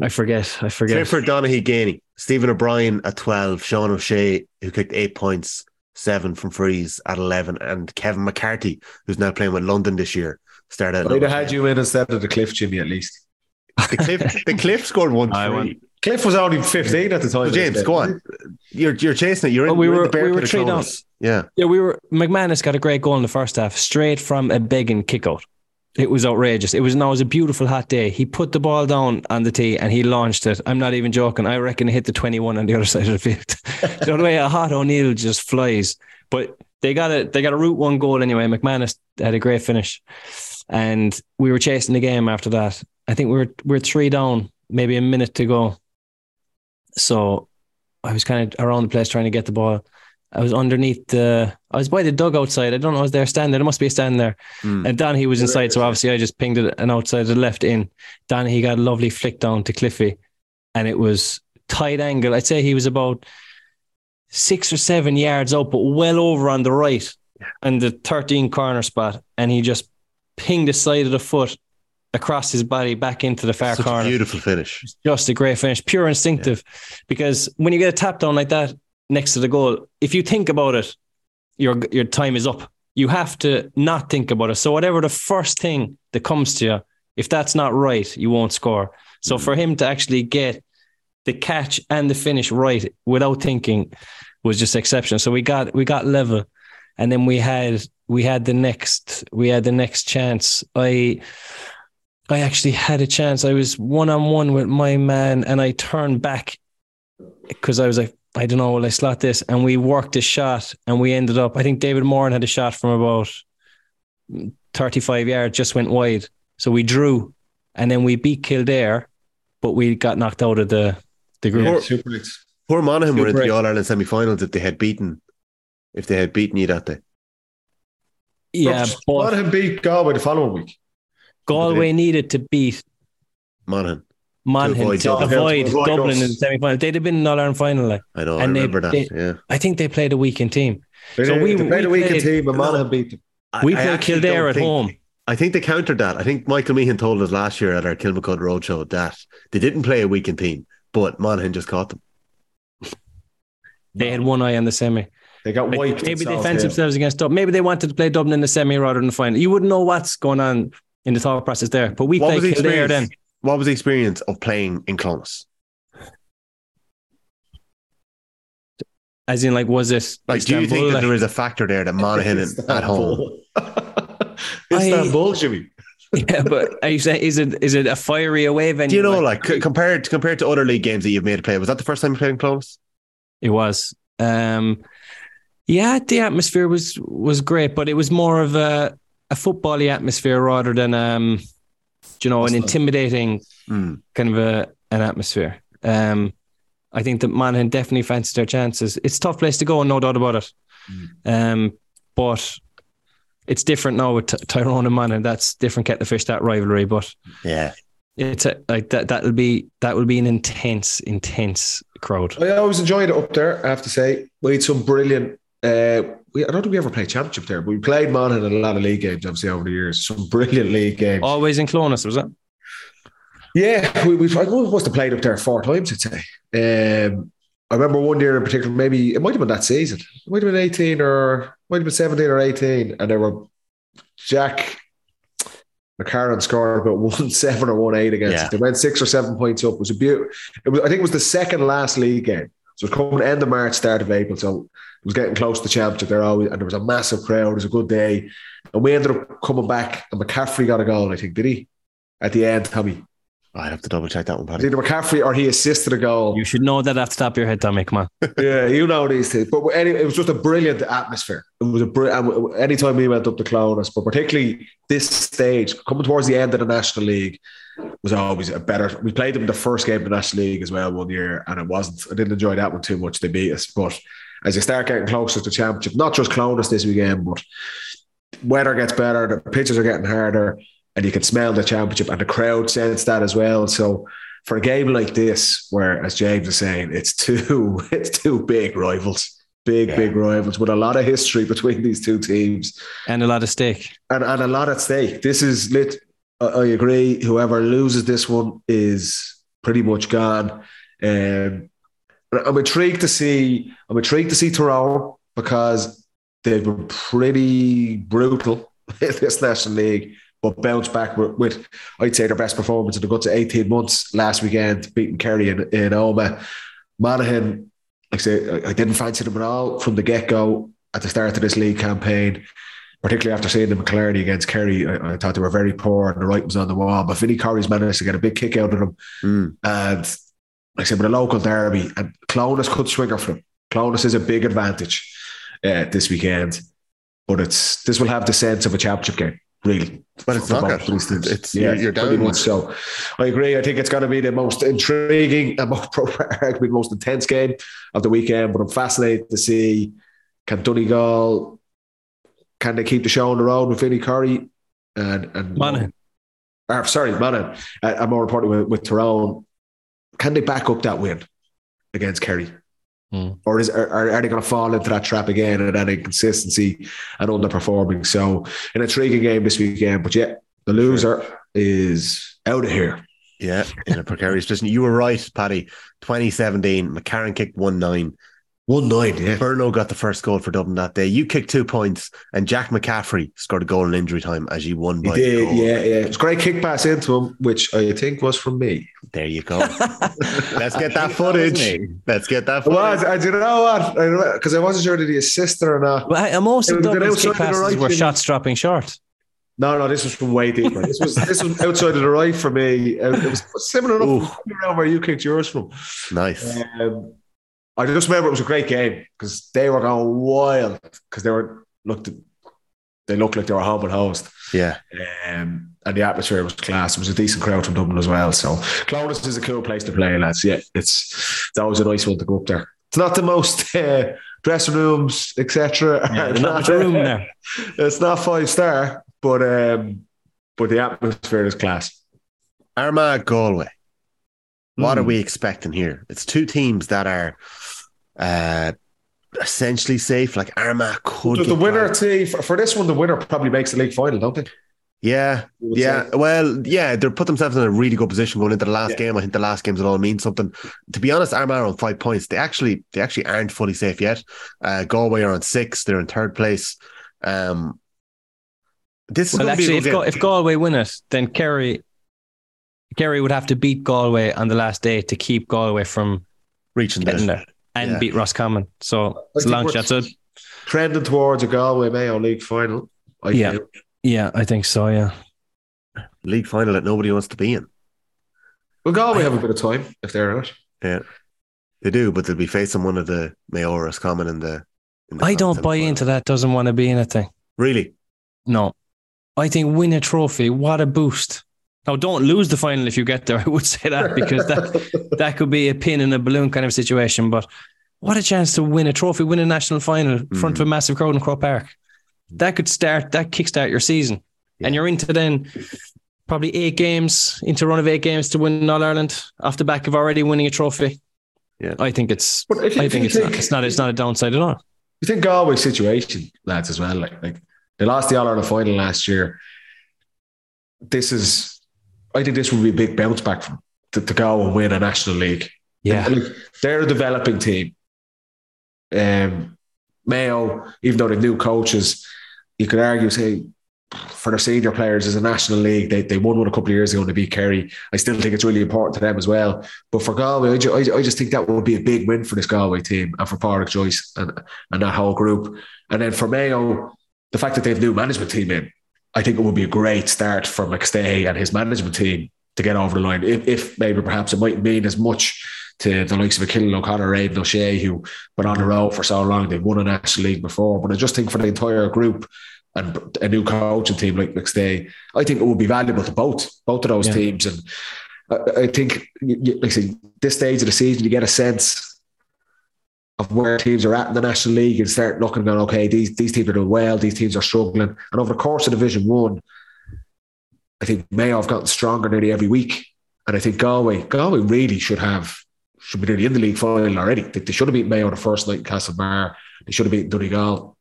I forget. I forget. Clifford Donaghy Geaney, Stephen O'Brien at 12, Sean O'Shea, who kicked eight points, seven from frees at 11, and Kevin McCarthy, who's now playing with London this year, started at I'd have had you in instead of the Cliff Jimmy at least. The Cliff, the Cliff scored one [LAUGHS] I three. went- Cliff was only 15 at the time. So James, go on. You're you're chasing it. You're in, Oh, we you're in were- the bear we were pit of three down. Yeah. Yeah, we were. McManus got a great goal in the first half, straight from a Beggan kick out. it was outrageous. It was now it was a beautiful hot day. He put the ball down on the tee and he launched it. I'm not even joking. I reckon it hit the 21 on the other [LAUGHS] side of the field. [LAUGHS] the way a hot O'Neill just flies. But they got a they got a route one goal anyway. McManus had a great finish, and we were chasing the game after that. I think we were we are three down, maybe a minute to go. So I was kind of around the place trying to get the ball. I was underneath the. I was by the dug outside. I don't know. I was there standing. There must be a stand there. Mm. And he was inside, so obviously I just pinged it and outside the left in. Don he got a lovely flick down to Cliffy, and it was tight angle. I'd say he was about six or seven yards out, but well over on the right, and the thirteen corner spot, and he just pinged the side of the foot across his body back into the far Such corner. beautiful finish. Just a great finish, pure instinctive. Yeah. Because when you get a tap down like that, next to the goal, if you think about it, your your time is up. You have to not think about it. So whatever the first thing that comes to you, if that's not right, you won't score. So mm. for him to actually get the catch and the finish right without thinking was just exceptional. So we got we got level, and then we had we had the next we had the next chance. I I actually had a chance. I was one on one with my man, and I turned back because I was like, I don't know, will I slot this? And we worked a shot and we ended up, I think David Moran had a shot from about 35 yards, just went wide. So we drew and then we beat Kildare, but we got knocked out of the, the group. Yeah, super Poor Monaghan super were in the All Ireland semi finals if they had beaten if they had beaten you that day. Yeah, but Monaghan beat Galway the following week. Galway needed to beat Monaghan. Monaghan to avoid, to avoid, avoid Dublin in the semi final. They'd have been in All Ireland final. Like. I know, and I remember they, that. They, yeah. I think they played a weekend team. They, so we, they played we a weekend team, but Monaghan beat them. We I, played Kildare at think, home. I think they countered that. I think Michael Meehan told us last year at our Kilmacud Roadshow that they didn't play a weekend team, but Monaghan just caught them. They had one eye on the semi. They got wiped. Maybe they fenced themselves against Dublin. Maybe they wanted to play Dublin in the semi rather than the final. You wouldn't know what's going on in the thought process there. But we what played Kildare then what was the experience of playing in Clones? As in, like, was it like? Istanbul? Do you think that there is a factor there that [LAUGHS] Monaghan at home? Istanbul, [LAUGHS] Jimmy. yeah, but are you saying is it is it a fiery away venue? Do you know, like, like compared compared to other league games that you've made a play, was that the first time you played in Clones? It was. Um, yeah, the atmosphere was was great, but it was more of a a footbally atmosphere rather than um you know, an intimidating mm. kind of a, an atmosphere. Um, I think that Monaghan definitely fancies their chances. It's a tough place to go, no doubt about it. Mm. Um, but it's different now with Tyrone and Monaghan. That's different kettle of fish, that rivalry. But yeah, it's a, like that. That'll be that will be an intense, intense crowd. I always enjoyed it up there. I have to say, we had some brilliant uh, we, I don't think we ever played championship there, but we played Monaghan in a lot of league games, obviously, over the years. Some brilliant league games. Always in Clones, was it? Yeah, we, we've, I must have played up there four times, I'd say. Um, I remember one year in particular, maybe it might have been that season. It might have been 18 or might have been 17 or 18. And there were Jack McCarron scored about one [LAUGHS] seven or one eight against yeah. us. They went six or seven points up. It was a beautiful. It was, I think it was the second last league game. So it was coming end of March, start of April. So was getting close to the championship there always, and there was a massive crowd. It was a good day, and we ended up coming back. And McCaffrey got a goal, I think, did he? At the end, Tommy. I'd have to double check that one, Paddy. Either McCaffrey or he assisted a goal. You should know that off the top of your head, Tommy. Come on. [LAUGHS] yeah, you know these things. But anyway, it was just a brilliant atmosphere. It was a br- anytime we went up to Clones, but particularly this stage, coming towards the end of the National League, was always a better. We played them the first game of the National League as well one year, and it wasn't. I didn't enjoy that one too much. They beat us, but as you start getting closer to championship, not just Clones this weekend, but weather gets better, the pitches are getting harder, and you can smell the championship, and the crowd sense that as well. So for a game like this, where as James is saying, it's two [LAUGHS] it's two big rivals. Big, yeah. big rivals with a lot of history between these two teams. And a lot of stake. And, and a lot at stake. This is lit. I agree. Whoever loses this one is pretty much gone. Um, I'm intrigued to see. I'm intrigued to see Tyrone because they've been pretty brutal [LAUGHS] in this National League, but bounced back with, with, I'd say their best performance in the guts of 18 months last weekend, beating Kerry in, in Omagh. Monaghan, like I say, I didn't fancy them at all from the get go at the start of this league campaign. particularly after seeing them clarity against Kerry, I, I, thought they were very poor and the right was on the wall. But Vinny Corey's managed to get a big kick out of them. Mm. And like I said, with a local derby, and Clones could swing her for them. Clones is a big advantage uh, this weekend, but it's this will have the sense of a championship game, really. But it's not. both these teams. It's yeah, you're, you're pretty down. much so. I agree. I think it's going to be the most intriguing and [LAUGHS] most arguably the most intense game of the weekend. But I'm fascinated to see can Donegal can they keep the show on the road with Vinny Corey and and Monaghan. or, sorry, Monaghan, uh, and more importantly with, with Tyrone, can they back up that win against Kerry? Hmm. Or is are, are they going to fall into that trap again and that inconsistency and underperforming? So, an intriguing game this weekend. But yeah, the loser is out of here. Yeah, in a precarious position. You were right, Paddy. 2017, McCarron kicked 1 9. One nine, yeah. Burno got the first goal for Dublin that day. You kicked two points, and Jack McCaffrey scored a goal in injury time as you won He by a did, goal. yeah, yeah. It was a great kick pass into him, which I think was from me. There you go. [LAUGHS] Let's get that [LAUGHS] footage. Let's get that It was, footage. and you know what? Because I wasn't sure did he assist her or not. Well, I- most It of was an Dublin's kick outside the passes right were thing. shots dropping short. No, no, this was from way deeper. This was this was outside of the right for me. Uh, It was similar enough around where you kicked yours from. Nice. Um, I just remember it was a great game because they were going wild because they were looked they looked like they were home and host. Yeah. Um, and the atmosphere was class. It was a decent crowd from Dublin as well. So Clones is a cool place to play, lads. Yeah, it's it's always a nice one to go up there. It's not the most uh, dressing rooms, etc. Yeah, there's not room [LAUGHS] there. It's not five star, but um, but the atmosphere is class. Armagh Galway. What Hmm. are we expecting here? It's two teams that are uh, essentially safe. Like Armagh could. Does the winner, dragged. see, for, for this one, the winner probably makes the league final, don't they? Yeah, yeah. say. Well, yeah, they're put themselves in a really good position going into the last Yeah. game. I think the last games will all mean something. To be honest, Armagh are on five points. They actually, they actually aren't fully safe yet. Uh, Galway are on six. They're in third place. Um, this is Well, going actually, if, Ga- if Galway win it, then Kerry Kerry would have to beat Galway on the last day to keep Galway from reaching getting there. There and Yeah. beat Roscommon. So it's a long shot. So Trending towards a Galway Mayo League final. I Yeah. feel. yeah, I think so. Yeah. League final that nobody wants to be in. Well, Galway have a bit of time if they're out. Yeah, they do, but they'll be facing one of the Mayoras common in the. In the I don't buy final. into that. Doesn't want to be in a thing. Really? No, I think win a trophy. What a boost! Now, don't lose the final if you get there. [LAUGHS] I would say that because that [LAUGHS] that could be a pin in a balloon kind of situation. But what a chance to win a trophy, win a national final in front of a mm. massive crowd in Croke Park. That could start, that kickstart your season. And you're into then probably eight games, into run of eight games to win All Ireland off the back of already winning a trophy. Yeah. I think it's But if I if think it's not, think- it's not it's not a downside at all. You think Galway's situation, lads, as well. Like, like they lost the All Ireland final last year. This is, I think, this will be a big bounce back from to, to go and win a national league. Yeah. And, like, they're a developing team. Um, Mayo, even though they're new coaches, you could argue, say, for their senior players as a national league, they, they won one a couple of years ago and they beat Kerry. I still think it's really important to them as well. But for Galway, I, ju- I, just think that would be a big win for this Galway team and for Pádraig Joyce and, and that whole group. And then for Mayo, the fact that they have new management team in, I think it would be a great start for McStay and his management team to get over the line. If, if maybe perhaps it might mean as much to the likes of a Cillian O'Connor, Aidan O'Shea, who been on the road for so long, they've won a national league before. But I just think for the entire group and a new coaching team like McStay, I think it would be valuable to both both of those Yeah. teams. And I, I think, like I say, this stage of the season, you get a sense of where teams are at in the National League and start looking going, okay, these these teams are doing well, these teams are struggling. And over the course of Division One, I think Mayo have gotten stronger nearly every week. And I think Galway, Galway really should have should be nearly in the league final already. They, they should have beaten Mayo the first night in Castlebar. They should have beaten Donegal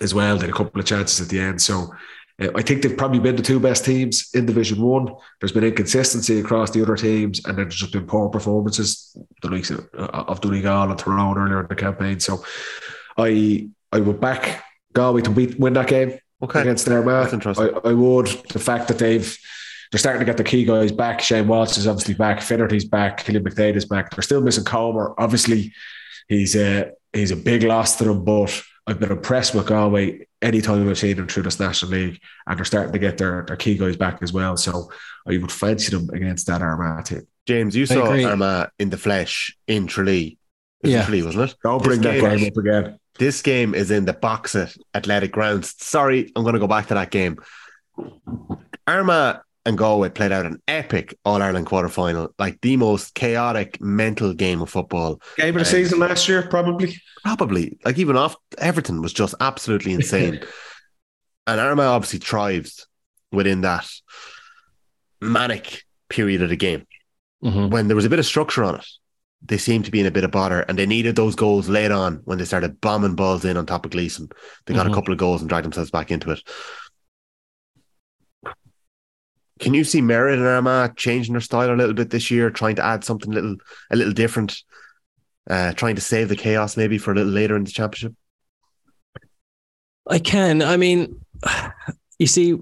as well. They had a couple of chances at the end. So uh, I think they've probably been the two best teams in Division One. There's been inconsistency across the other teams, and there's just been poor performances, the likes of, uh, of Donegal and Tyrone earlier in the campaign. So I I would back Galway to beat, win that game Okay. against Armagh. That's interesting. I, I would. The fact that they've they're starting to get the key guys back. Shane Walsh is obviously back. Finnerty's back. Cillian McDaid is back. They're still missing Comer. Obviously, he's a he's a big loss to them, but I've been impressed with Galway any time I've seen them through this National League, and they're starting to get their, their key guys back as well. So I would fancy them against that Armagh team. James, you saw Armagh in the flesh in Tralee. Yeah. Tralee, wasn't it? Don't bring This that game- game up again. This game is in the Boxit Athletic Grounds. Sorry, I'm going to go back to that game. Armagh and Galway played out an epic All Ireland quarter final, like the most chaotic mental game of football. Game of the season last year, probably. Probably, like even off Everton was just absolutely [LAUGHS] insane. and Armagh obviously thrives within that manic period of the game Mhm. when there was a bit of structure on it, they seemed to be in a bit of bother and they needed those goals late on when they started bombing balls in on top of Gleason. They got Mhm. a couple of goals and dragged themselves back into it. Can you see Merit and Armagh changing their style a little bit this year, trying to add something little a little different, uh, trying to save the chaos maybe for a little later in the championship? I can. I mean, you see,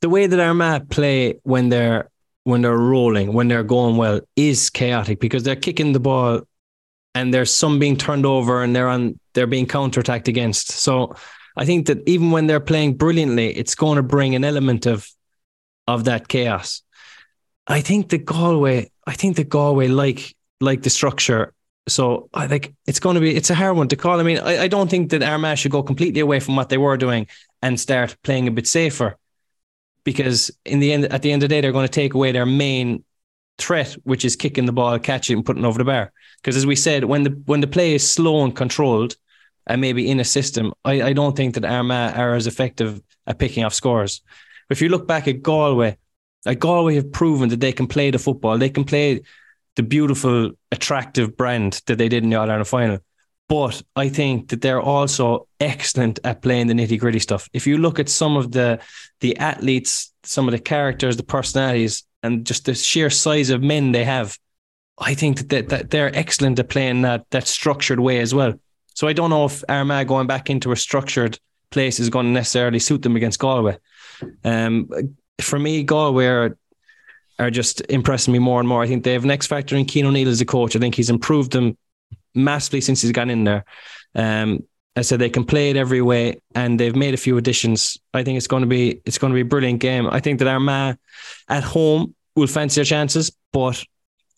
the way that Armagh play when they're when they're rolling, when they're going well, is chaotic because they're kicking the ball, and there's some being turned over, and they're on they're being counterattacked against. So I think that even when they're playing brilliantly, it's going to bring an element of of that chaos. I think the Galway, I think the Galway like like the structure. So I think it's going to be it's a hard one to call. I mean, I, I don't think that Armagh should go completely away from what they were doing and start playing a bit safer, because in the end, at the end of the day, they're going to take away their main threat, which is kicking the ball, catching and putting over the bar. Because as we said, when the when the play is slow and controlled, and maybe in a system, I, I don't think that Armagh are as effective at picking off scores. If you look back at Galway, like Galway have proven that they can play the football, they can play the beautiful, attractive brand that they did in the All Ireland final. But I think that they're also excellent at playing the nitty gritty stuff. If you look at some of the the athletes, some of the characters, the personalities, and just the sheer size of men they have, I think that, that, that they're excellent at playing that that structured way as well. So I don't know if Armagh going back into a structured place is going to necessarily suit them against Galway. Um, for me, Galway are, are just impressing me more and more. I think they have an X factor in Cian O'Neill as a coach. I think he's improved them massively since he's gone in there. Um, I said they can play it every way, and they've made a few additions. I think it's going to be it's going to be a brilliant game. I think that Armagh at home will fancy their chances, but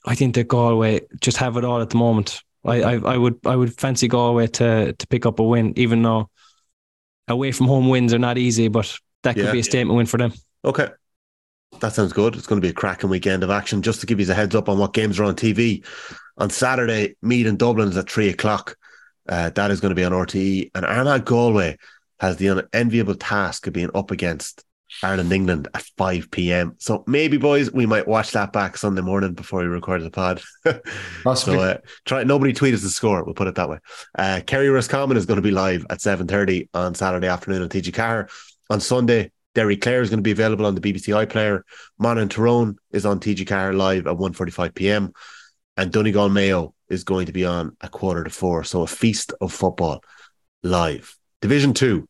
I think that Galway just have it all at the moment. I, I, I would I would fancy Galway to to pick up a win, even though away from home wins are not easy, but that could Yeah. be a statement win for them. Okay. That sounds good. It's going to be a cracking weekend of action. Just to give you a heads up on what games are on TV. On Saturday, Meath and Dublin is at three o'clock. Uh, that is going to be on RTE. And Armagh Galway has the unenviable task of being up against Ireland England at 5 p.m. So maybe, boys, we might watch that back Sunday morning before we record the pod. [LAUGHS] Possibly. so uh, try nobody tweet us the score. We'll put it that way. Uh, Kerry Roscommon is going to be live at 7.30 on Saturday afternoon on TG Car. On Sunday, Derry Clare is going to be available on the BBC iPlayer. Mon and Tyrone is on TG Car live at 1.45 p.m. And Donegal Mayo is going to be on a quarter to four. So a feast of football live. Division two.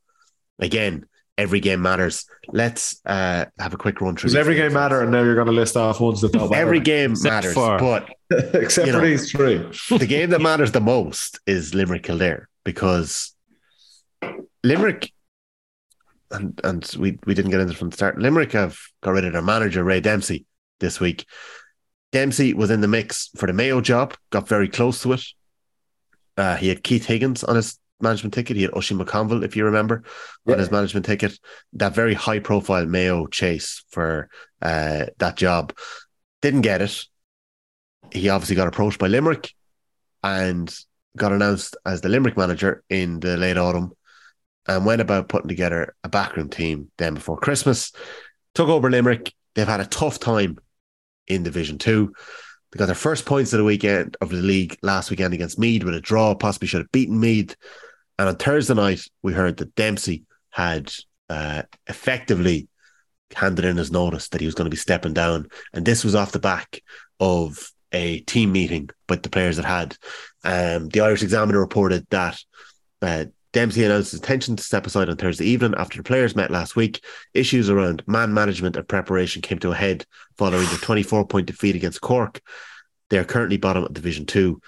Again, every game matters. Let's uh, have a quick run through. Does every game matter? And now you're going to list off ones that don't matter. Every game Except matters, for- but [LAUGHS] except for know. these three. the game that matters the most is Limerick Kildare because Limerick and and we we didn't get into it from the start. Limerick have got rid of their manager Ray Dempsey this week. Dempsey was in the mix for the Mayo job, got very close to it. Uh, he had Keith Higgins on his management ticket. He had Oisin McConville, if you remember, on his management ticket. That very high profile Mayo chase for uh, that job. Didn't get it. He obviously got approached by Limerick and got announced as the Limerick manager in the late autumn and went about putting together a backroom team then before Christmas. Took over Limerick. They've had a tough time in Division Two. They got their first points of the weekend of the league last weekend against Meath with a draw, possibly should have beaten Meath. And on Thursday night, we heard that Dempsey had uh, effectively handed in his notice that he was going to be stepping down. And this was off the back of a team meeting with the players that had. Um, the Irish Examiner reported that uh, Dempsey announced his intention to step aside on Thursday evening after the players met last week. Issues around man management and preparation came to a head following the [SIGHS] 24 point defeat against Cork. They are currently bottom of Division 2.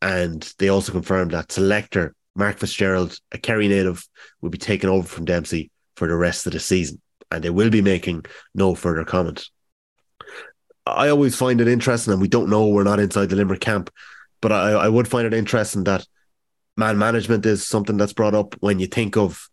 And they also confirmed that selector Mark Fitzgerald, a Kerry native, will be taken over from Dempsey for the rest of the season, and they will be making no further comment. I always find it interesting, and we don't know, we're not inside the Limerick camp, but I, I would find it interesting that man management is something that's brought up when you think of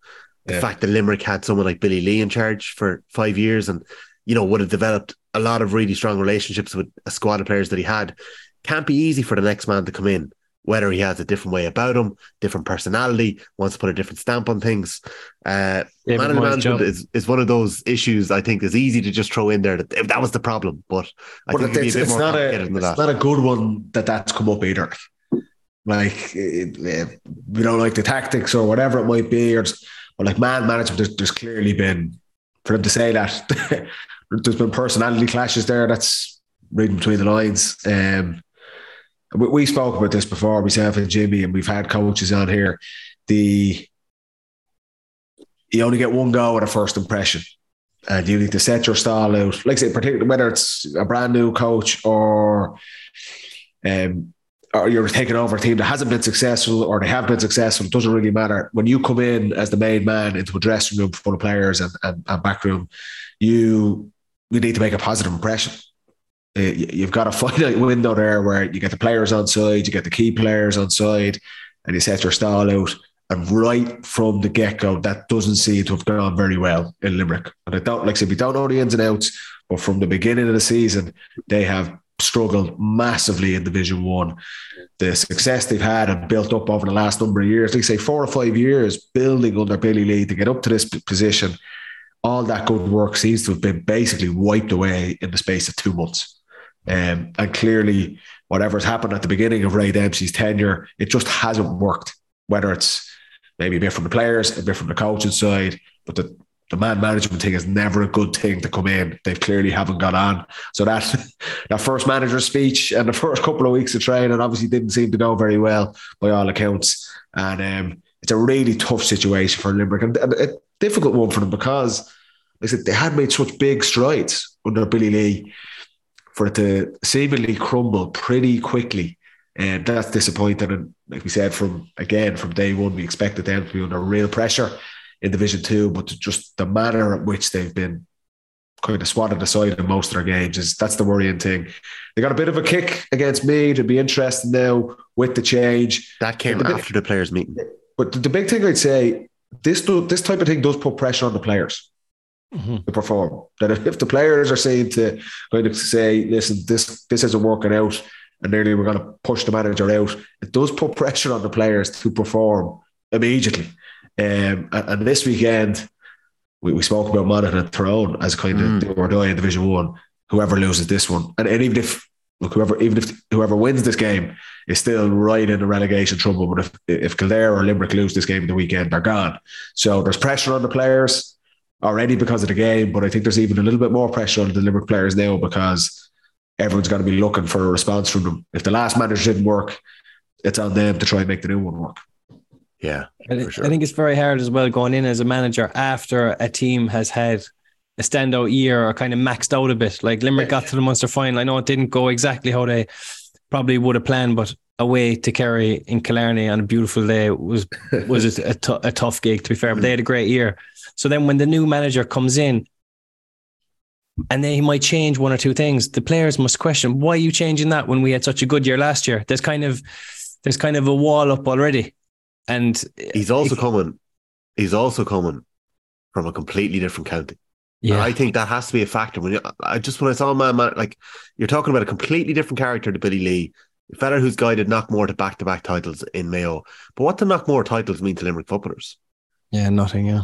the yeah. fact that Limerick had someone like Billy Lee in charge for five years and, you know, would have developed a lot of really strong relationships with a squad of players that he had. Can't be easy for the next man to come in, whether he has a different way about him, different personality, wants to put a different stamp on things. Uh, yeah, management is, is one of those issues I think is easy to just throw in there. That, if that was the problem, but I but think it's, it's not a, it's not a good one that that's come up either. Like we don't like the tactics or whatever it might be, or but like man management, there's, there's clearly been for them to say that [LAUGHS] there's been personality clashes there. That's reading between the lines. Um, we, we spoke about this before, myself and Jimmy, and we've had coaches on here. The you only get one go at a first impression. And you need to set your style out. Like I say, particularly whether it's a brand new coach or um, or you're taking over a team that hasn't been successful or they have been successful, it doesn't really matter. When you come in as the main man into a dressing room full of players and, and, and back room, you you need to make a positive impression. Uh, you've got [LAUGHS] a finite window there where you get the players on side, you get the key players on side, and you set your style out. And right from the get go, that doesn't seem to have gone very well in Limerick. And I don't like I said, we don't know the ins and outs, but from the beginning of the season, they have struggled massively in Division One. The success they've had and built up over the last number of years, like say four or five years, building under Billy Lee to get up to this position, all that good work seems to have been basically wiped away in the space of two months. Um, and clearly, whatever's happened at the beginning of Ray Dempsey's tenure, it just hasn't worked. Whether it's maybe a bit from the players, a bit from the coaching side, but the the man management thing is never a good thing to come in. They've clearly haven't got on. So that [LAUGHS] that first manager speech and the first couple of weeks of training obviously didn't seem to go very well by all accounts. And um, it's a really tough situation for Limerick and a difficult one for them because they said they had made such big strides under Billy Lee for it to seemingly crumble pretty quickly. And that's disappointing. And like we said, from again from day one, we expected them to be under real pressure in Division Two, but just the manner in which they've been kind of swatted aside in most of their games is that's the worrying thing. They got a bit of a kick against me to be interested now with the change. That came the after bit, the players' meeting. But the, the big thing I'd say this do, this type of thing does put pressure on the players mm-hmm. to perform. That if the players are saying to kind of say, listen, this this isn't working out, and nearly we're going to push the manager out, it does put pressure on the players to perform immediately. Um, and this weekend, we, we spoke about Monaghan and Tyrone as kind of mm. or die in Division One. Whoever loses this one, and, and even if look, whoever even if whoever wins this game is still right in the relegation trouble. But if if Kildare or Limerick lose this game the weekend, they're gone. So there's pressure on the players already because of the game, but I think there's even a little bit more pressure on the Limerick players now because everyone's got to be looking for a response from them. If the last manager didn't work, it's on them to try and make the new one work. Yeah, I, sure. I think it's very hard as well going in as a manager after a team has had a standout year or kind of maxed out a bit. Like Limerick got to the Munster final. I know it didn't go exactly how they probably would have planned, but away to Kerry in Killarney on a beautiful day was was [LAUGHS] a, t- a tough gig to be fair, but they had a mm. great year. So then when the new manager comes in, and then he might change one or two things. The players must question why are you changing that when we had such a good year last year. There's kind of there's kind of a wall up already. And he's also if, coming. He's also coming from a completely different county. Yeah, and I think that has to be a factor. When you, I just when I saw man, man, like you're talking about a completely different character to Billy Lee, a fella who's guided Knockmore to back to back titles in Mayo. But what do Knockmore titles mean to Limerick footballers? Yeah, nothing. Yeah.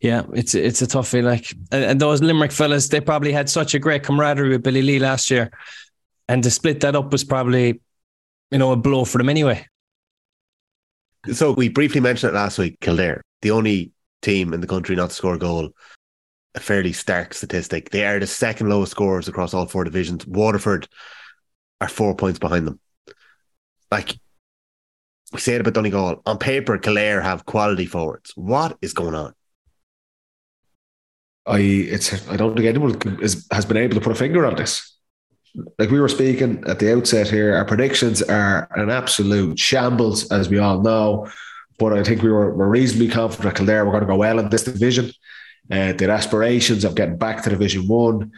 Yeah, it's it's a toughie. Like, and those Limerick fellas, they probably had such a great camaraderie with Billy Lee last year, and to split that up was probably, you know, a blow for them anyway. So we briefly mentioned it last week. Kildare, the only team in the country not to score a goal. A fairly stark statistic. They are the second lowest scorers across all four divisions. Waterford are four points behind them. Like we say it about Donegal. On paper, Kildare have quality forwards. What is going on? I it's I don't think anyone is, has been able to put a finger on this like we were speaking at the outset here, our predictions are an absolute shambles, as we all know. but I think we were, were reasonably confident that Kildare were going to go well in this division. Uh, had aspirations of getting back to Division One,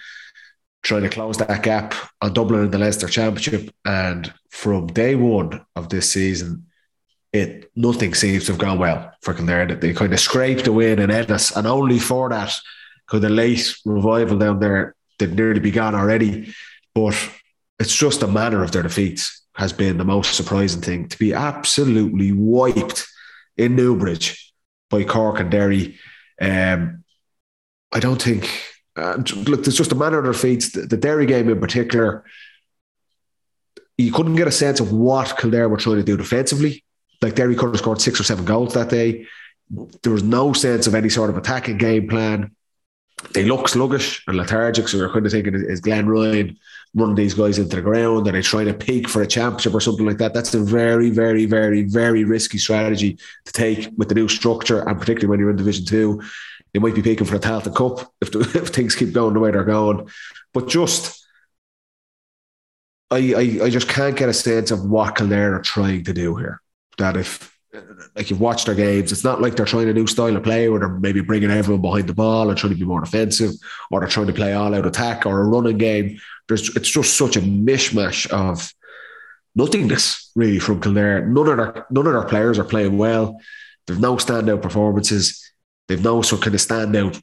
trying to close that gap on Dublin in the Leinster Championship. And from day one of this season, it nothing seems to have gone well for Kildare. They kind of scraped win in Ennis, and only for that could the late revival down there they'd nearly be gone already. But it's just the manner of their defeats has been the most surprising thing to be absolutely wiped in Newbridge by Cork and Derry. Um, I don't think. Uh, look, there's just a manner of their defeats. The, the Derry game in particular, you couldn't get a sense of what Kildare were trying to do defensively. Like Derry could have scored six or seven goals that day. There was no sense of any sort of attacking game plan. They look sluggish and lethargic. So you're kind of thinking, is Glenn Ryan running these guys into the ground? Are they trying to peak for a championship or something like that? That's a very, very, very, very risky strategy to take with the new structure, and particularly when you're in Division Two. They might be peaking for a Tailteann Cup [LAUGHS] if, the, if things keep going the way they're going. But just, I, I, I just can't get a sense of what Kildare are trying to do here. That if like you've watched their games, it's not like they're trying a new style of play where they're maybe bringing everyone behind the ball and trying to be more defensive, or they're trying to play all out attack or a running game. There's it's just such a mishmash of nothingness really from Kildare. None of their none of their players are playing well. There's no standout performances. They've no sort of kind of standout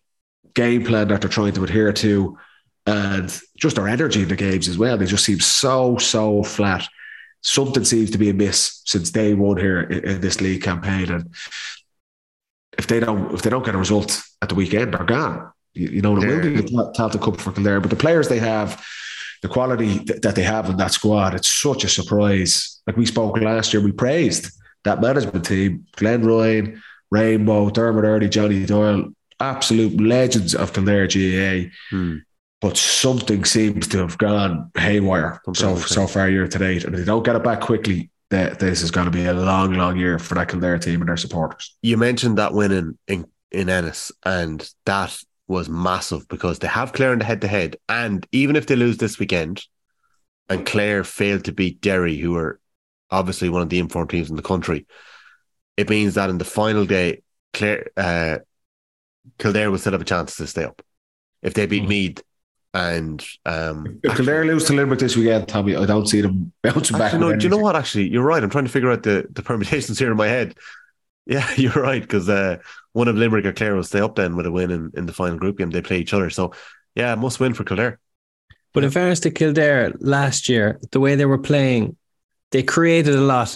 game plan that they're trying to adhere to, and just their energy in the games as well. They just seem so so flat something seems to be amiss since day one here in, this league campaign. And if they don't if they don't get a result at the weekend, they're gone. You, you know, it will be the Tailteann Cup for Kildare, but the players they have, the quality th- that they have in that squad, it's such a surprise. Like we spoke last year, we praised that management team, Glenn Ryan, Rainbow, Dermot Earley, Johnny Doyle, absolute legends of Kildare GAA. Hmm but something seems to have gone haywire so so far year to date. And if they don't get it back quickly, that this is going to be a long, long year for that Kildare team and their supporters. You mentioned that win in, in, in Ennis, and that was massive because they have Clare in the head to head. And even if they lose this weekend, and Clare failed to beat Derry, who are obviously one of the informed teams in the country, it means that in the final day, Clare, uh, Kildare will still have a chance to stay up. If they beat mm. Meath, and um, if Kildare lose to Limerick this weekend, Tommy, I don't see them [LAUGHS] bouncing actually, back. No, do you know what? Actually, you're right. I'm trying to figure out the, the permutations here in my head. [LAUGHS] Yeah, you're right because uh, one of Limerick or Clare will stay up then with a win in, in the final group game. They play each other, so yeah, must win for Kildare. But in fairness to Kildare, last year the way they were playing, they created a lot,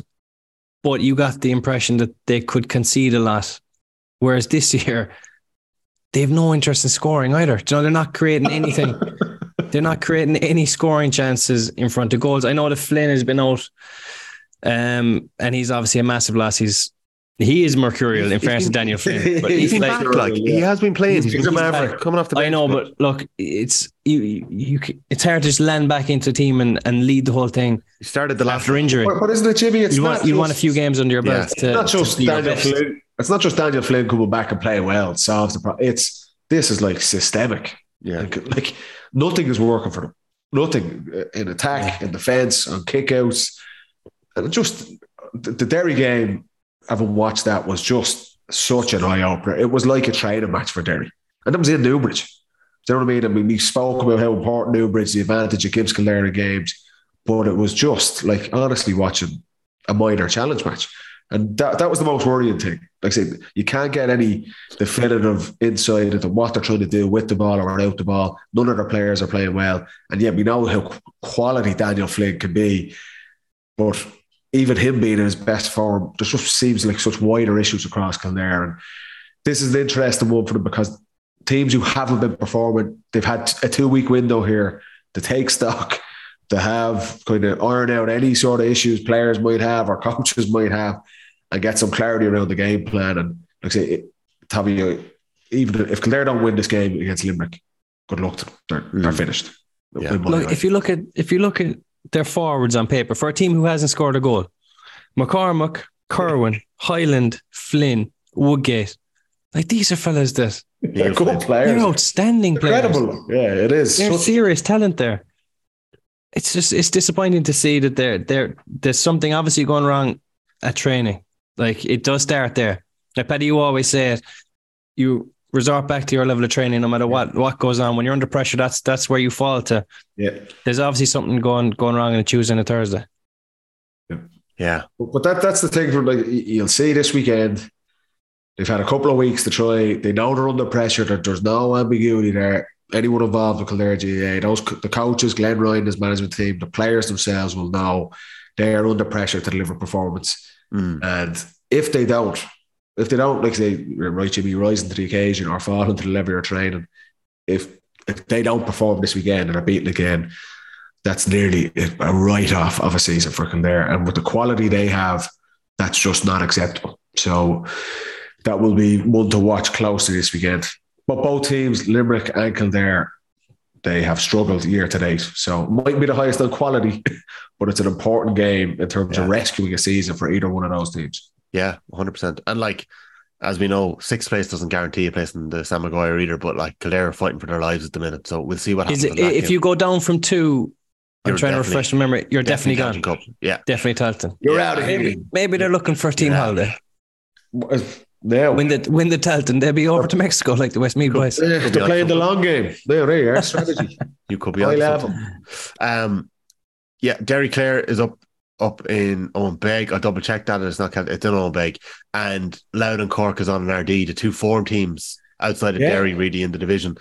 but you got the impression that they could concede a lot. Whereas this [LAUGHS] year, they have no interest in scoring either. you know, they're not creating anything. [LAUGHS] they're not creating any scoring chances in front of goals. I know that Flynn has been out, um, and he's obviously a massive loss. He's he is mercurial in fairness to Daniel Flynn. [LAUGHS] But he's, he's been like, back, like he has been playing. He's, he's, he's coming off the. Bench, I know, but look, it's you, you, you. It's hard to just land back into a team and, and lead the whole thing. He started the last after injury. But, but isn't it, Jimmy? It's you want, you want a few games under your belt. Yeah. To, not just Daniel Flynn. It's not just Daniel Flynn coming back and playing well. It solves the problem. It's this is like systemic. Yeah. Like, nothing is working for them. Nothing uh, in attack, in defense, on kickouts. And just the, the Derry game, having watched that, was just such an eye opener. It was like a training match for Derry. And it was in Newbridge. Do you know what I mean? I mean, we spoke about how important Newbridge, the advantage it gives Kildare games, but it was just like honestly watching a minor challenge match. And that, that was the most worrying thing. Like I said, you can't get any definitive insight into what they're trying to do with the ball or without the ball. None of their players are playing well. And yet we know how quality Daniel Flynn can be. But even him being in his best form, there just seems like such wider issues across Kildare. And this is an interesting one for them because teams who haven't been performing, they've had a two week window here to take stock, to have kind of iron out any sort of issues players might have or coaches might have and get some clarity around the game plan. And like I say, it, Tommy, uh, even if Kildare don't win this game against Limerick, good luck to them. They're, mm. they're finished. Yeah. Look, if you look at if you look at their forwards on paper for a team who hasn't scored a goal, McCormack, Kirwan, Hyland, Flynn, Woodgate, like these are fellas that [LAUGHS] they're good players. They're outstanding players. Incredible. Yeah, it is. They're serious talent there. It's just it's disappointing to see that there there there's something obviously going wrong at training Like it does start there. Like Paddy, you always say it. You resort back to your level of training, no matter what what goes on. When you're under pressure, that's that's where you fall to. Yeah. There's obviously something going going wrong on a Tuesday and a Thursday. Yeah. But, but that that's the thing for like you'll see this weekend. They've had a couple of weeks to try. They know they're under pressure. That there's no ambiguity there. Anyone involved with Kildare GAA, those the coaches, Glenn Ryan, his management team, the players themselves will know they are under pressure to deliver performance. Mm. And if they don't, if they don't, like say, right, you be rising to the occasion or falling to the level of training, if if they don't perform this weekend and are beaten again, that's nearly a write off of a season for Kildare. And with the quality they have, that's just not acceptable. So that will be one to watch closely this weekend. But both teams, Limerick and Kildare, they have struggled year to date. So it might be the highest on quality, [LAUGHS] but it's an important game in terms Yeah. of rescuing a season for either one of those teams. Yeah, 100%. And like, as we know, sixth place doesn't guarantee a place in the Sam Maguire either, but like Kildare are fighting for their lives at the minute. So we'll see what happens. Is it if game. you go down from two? I'm You're trying to refresh my memory. You're definitely, County gone. Cup. Yeah. Definitely Tailteann. You're Yeah, out of Maybe here. maybe they're looking for a team Yeah. holiday. Now, Win the win the Tailteann, they'll be over to Mexico like the Westmeath boys. Yeah, Could they're playing on the long game. There, there, you are. [LAUGHS] strategy. You could be High on level. Um, yeah, Derry Clare is up up in Owenbeg. I double checked that it's not Cal- it's in Owenbeg, and Louth and Cork is on an RD. The two form teams outside of Yeah. Derry really in the division.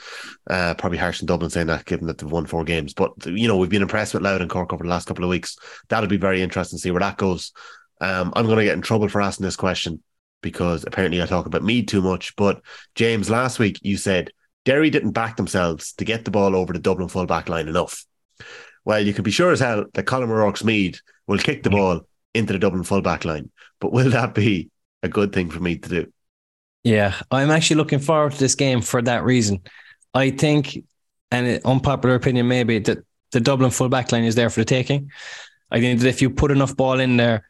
Uh, probably harsh in Dublin saying that, given that they've won four games. But you know we've been impressed with Louth and Cork over the last couple of weeks. That'll be very interesting to see where that goes. Um, I'm going to get in trouble for asking this question because apparently I talk about Meath too much. But James, last week you said Derry didn't back themselves to get the ball over the Dublin full back line enough. Well, you can be sure as hell that Colm O'Rourke's Meath will kick the ball into the Dublin full back line. But will that be a good thing for me to do? Yeah, I'm actually looking forward to this game for that reason. I think, and unpopular opinion maybe, that the Dublin full back line is there for the taking. I think that if you put enough ball in there,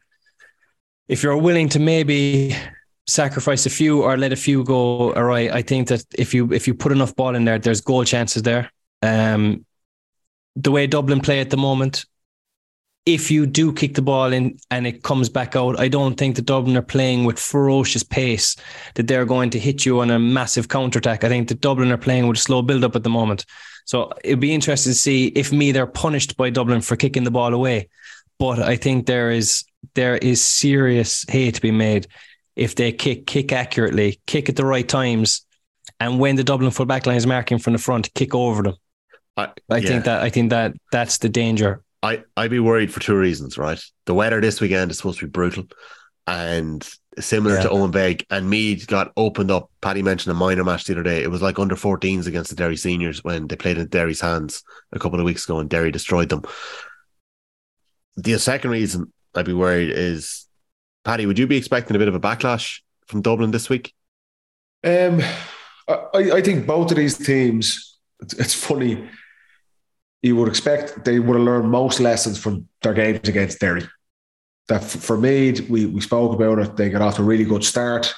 if you're willing to maybe sacrifice a few or let a few go all right I think that if you if you put enough ball in there, there's goal chances there. Um, the way Dublin play at the moment, if you do kick the ball in and it comes back out, I don't think the Dublin are playing with ferocious pace that they're going to hit you on a massive counterattack. I think the Dublin are playing with a slow build up at the moment. So it'd be interesting to see if me they're punished by Dublin for kicking the ball away. But I think there is there is serious hate to be made if they kick kick accurately, kick at the right times, and when the Dublin full back line is marking from the front, kick over them. I, I yeah. think that I think that that's the danger. I, I'd be worried for two reasons, right? The weather this weekend is supposed to be brutal and similar Yeah. to Owenbeg. And Meath got opened up. Paddy mentioned a minor match the other day. It was like under 14s against the Derry seniors when they played in Derry's hands a couple of weeks ago and Derry destroyed them. The second reason I'd be worried is Paddy, would you be expecting a bit of a backlash from Dublin this week? Um, I, I think both of these teams, it's, it's funny. You would expect they would have learned most lessons from their games against Derry. That for me, we, we spoke about it. They got off a really good start,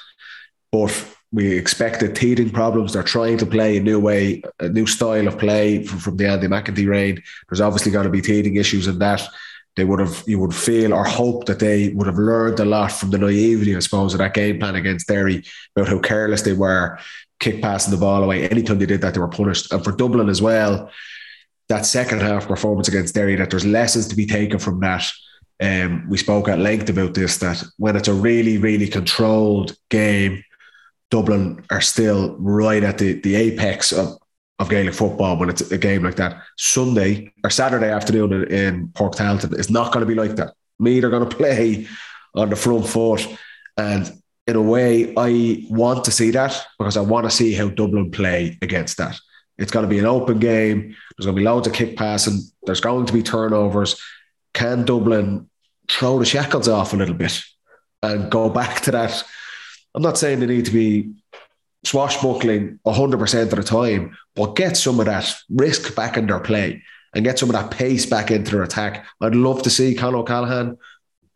but we expected teething problems. They're trying to play a new way, a new style of play from, from the Andy McEntee reign. There's obviously going to be teething issues in that. They would have, you would feel or hope that they would have learned a lot from the naivety, I suppose, of that game plan against Derry about how careless they were, kick passing the ball away. Anytime they did that, they were punished. And for Dublin as well, that second half performance against Derry, that there's lessons to be taken from that. Um, we spoke at length about this that when it's a really, really controlled game, Dublin are still right at the, the apex of, of Gaelic football when it's a game like that. Sunday or Saturday afternoon in, in Páirc Tailteann is not going to be like that. Meath are going [LAUGHS] to play on the front foot. And in a way, I want to see that because I want to see how Dublin play against that. It's going to be an open game. There's going to be loads of kick passing. There's going to be turnovers. Can Dublin throw the shackles off a little bit and go back to that? I'm not saying they need to be swashbuckling 100% of the time, but get some of that risk back in their play and get some of that pace back into their attack. I'd love to see Conor O'Callaghan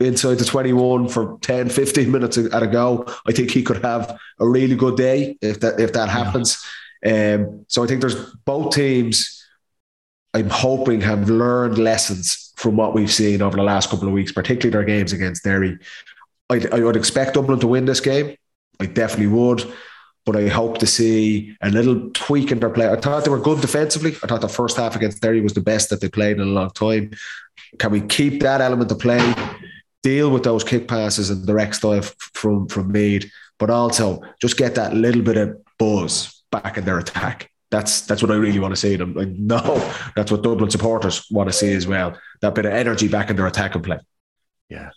inside the 21 for 10, 15 minutes at a go. I think he could have a really good day if that if that happens. Um, so I think there's both teams. I'm hoping have learned lessons from what we've seen over the last couple of weeks, particularly their games against Derry. I, I would expect Dublin to win this game. I definitely would. But I hope to see a little tweak in their play. I thought they were good defensively. I thought the first half against Derry was the best that they played in a long time. Can we keep that element of play? Deal with those kick passes and direct style from from Meath, but also just get that little bit of buzz back in their attack. That's that's what I really want to see them. I know [LAUGHS] that's what Dublin supporters want to see as well. That bit of energy back in their attack and play. Yeah.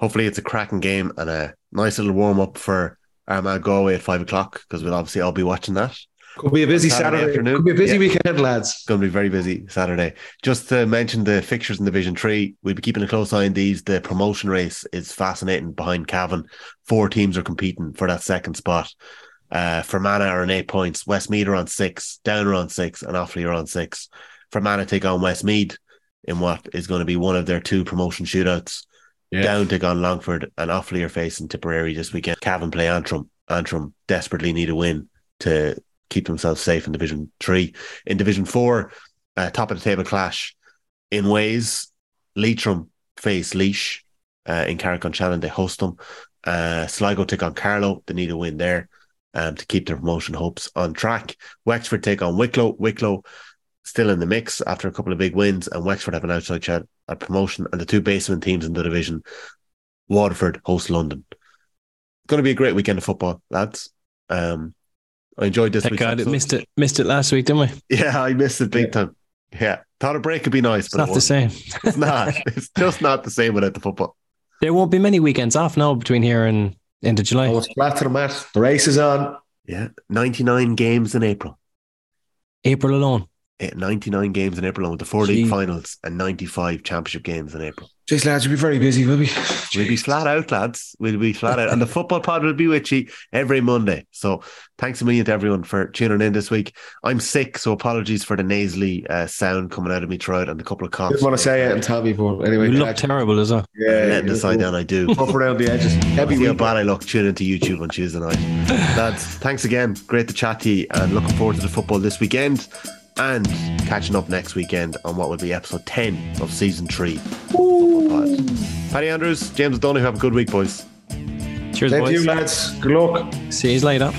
Hopefully it's a cracking game and a nice little warm up for Armagh Galway at five o'clock because we'll obviously all be watching that. Could be a busy Saturday, Saturday afternoon. Could be a busy yeah. weekend, lads. It's going to be very busy Saturday. Just to mention the fixtures in Division Three, we'll be keeping a close eye on these. The promotion race is fascinating behind Cavan. Four teams are competing for that second spot. Uh, Fermanagh are on eight points. Westmeath are on six. Down are on six, and Offaly are on six. Fermanagh take on Westmeath in what is going to be one of their two promotion shootouts. Yeah. Down take on Longford, and Offaly are facing Tipperary this weekend. Cavan play Antrim. Antrim desperately need a win to keep themselves safe in Division Three. In Division Four, uh, top of the table clash in ways. Leitrim face Laois uh, in Carrick-on-Shannon. They host them. Uh, Sligo take on Carlow. They need a win there um, to keep their promotion hopes on track. Wexford take on Wicklow. Wicklow still in the mix after a couple of big wins, and Wexford have an outside shot at promotion. And the two basement teams in the division, Waterford host London. It's going to be a great weekend of football, lads. Um, I enjoyed this. Thank God, it missed it. Missed it last week, didn't we? Yeah, I missed it big yeah. time. Yeah, thought a break would be nice, it's but not it the same. [LAUGHS] it's not. [LAUGHS] It's just not the same without the football. There won't be many weekends off now between here and end of July. Oh, it's flat to the mat. The race is on. Yeah, ninety nine games in April. April alone. 99 games in April alone with the four Gee. league finals and 95 championship games in April. Jeez, lads, we'll be very busy, will we? We'll be flat out, lads. We'll be flat out. And the football pod will be with you every Monday. So thanks a million to everyone for tuning in this week. I'm sick, so apologies for the nasally uh, sound coming out of me throughout and a couple of coughs. I just want to say it and tell me, but anyway. You look terrible, is it? Yeah. Letting the side down, I do. [LAUGHS] Up around the edges. Heavy how bad I look. Tune into YouTube on Tuesday night. lads, thanks again. Great to chat to you and looking forward to the football this weekend and catching up next weekend on what will be episode 10 of season 3 Paddy Andrews, James O'Donoghue, have a good week, boys. Cheers, Thank boys. you, lads. Good luck. See you later.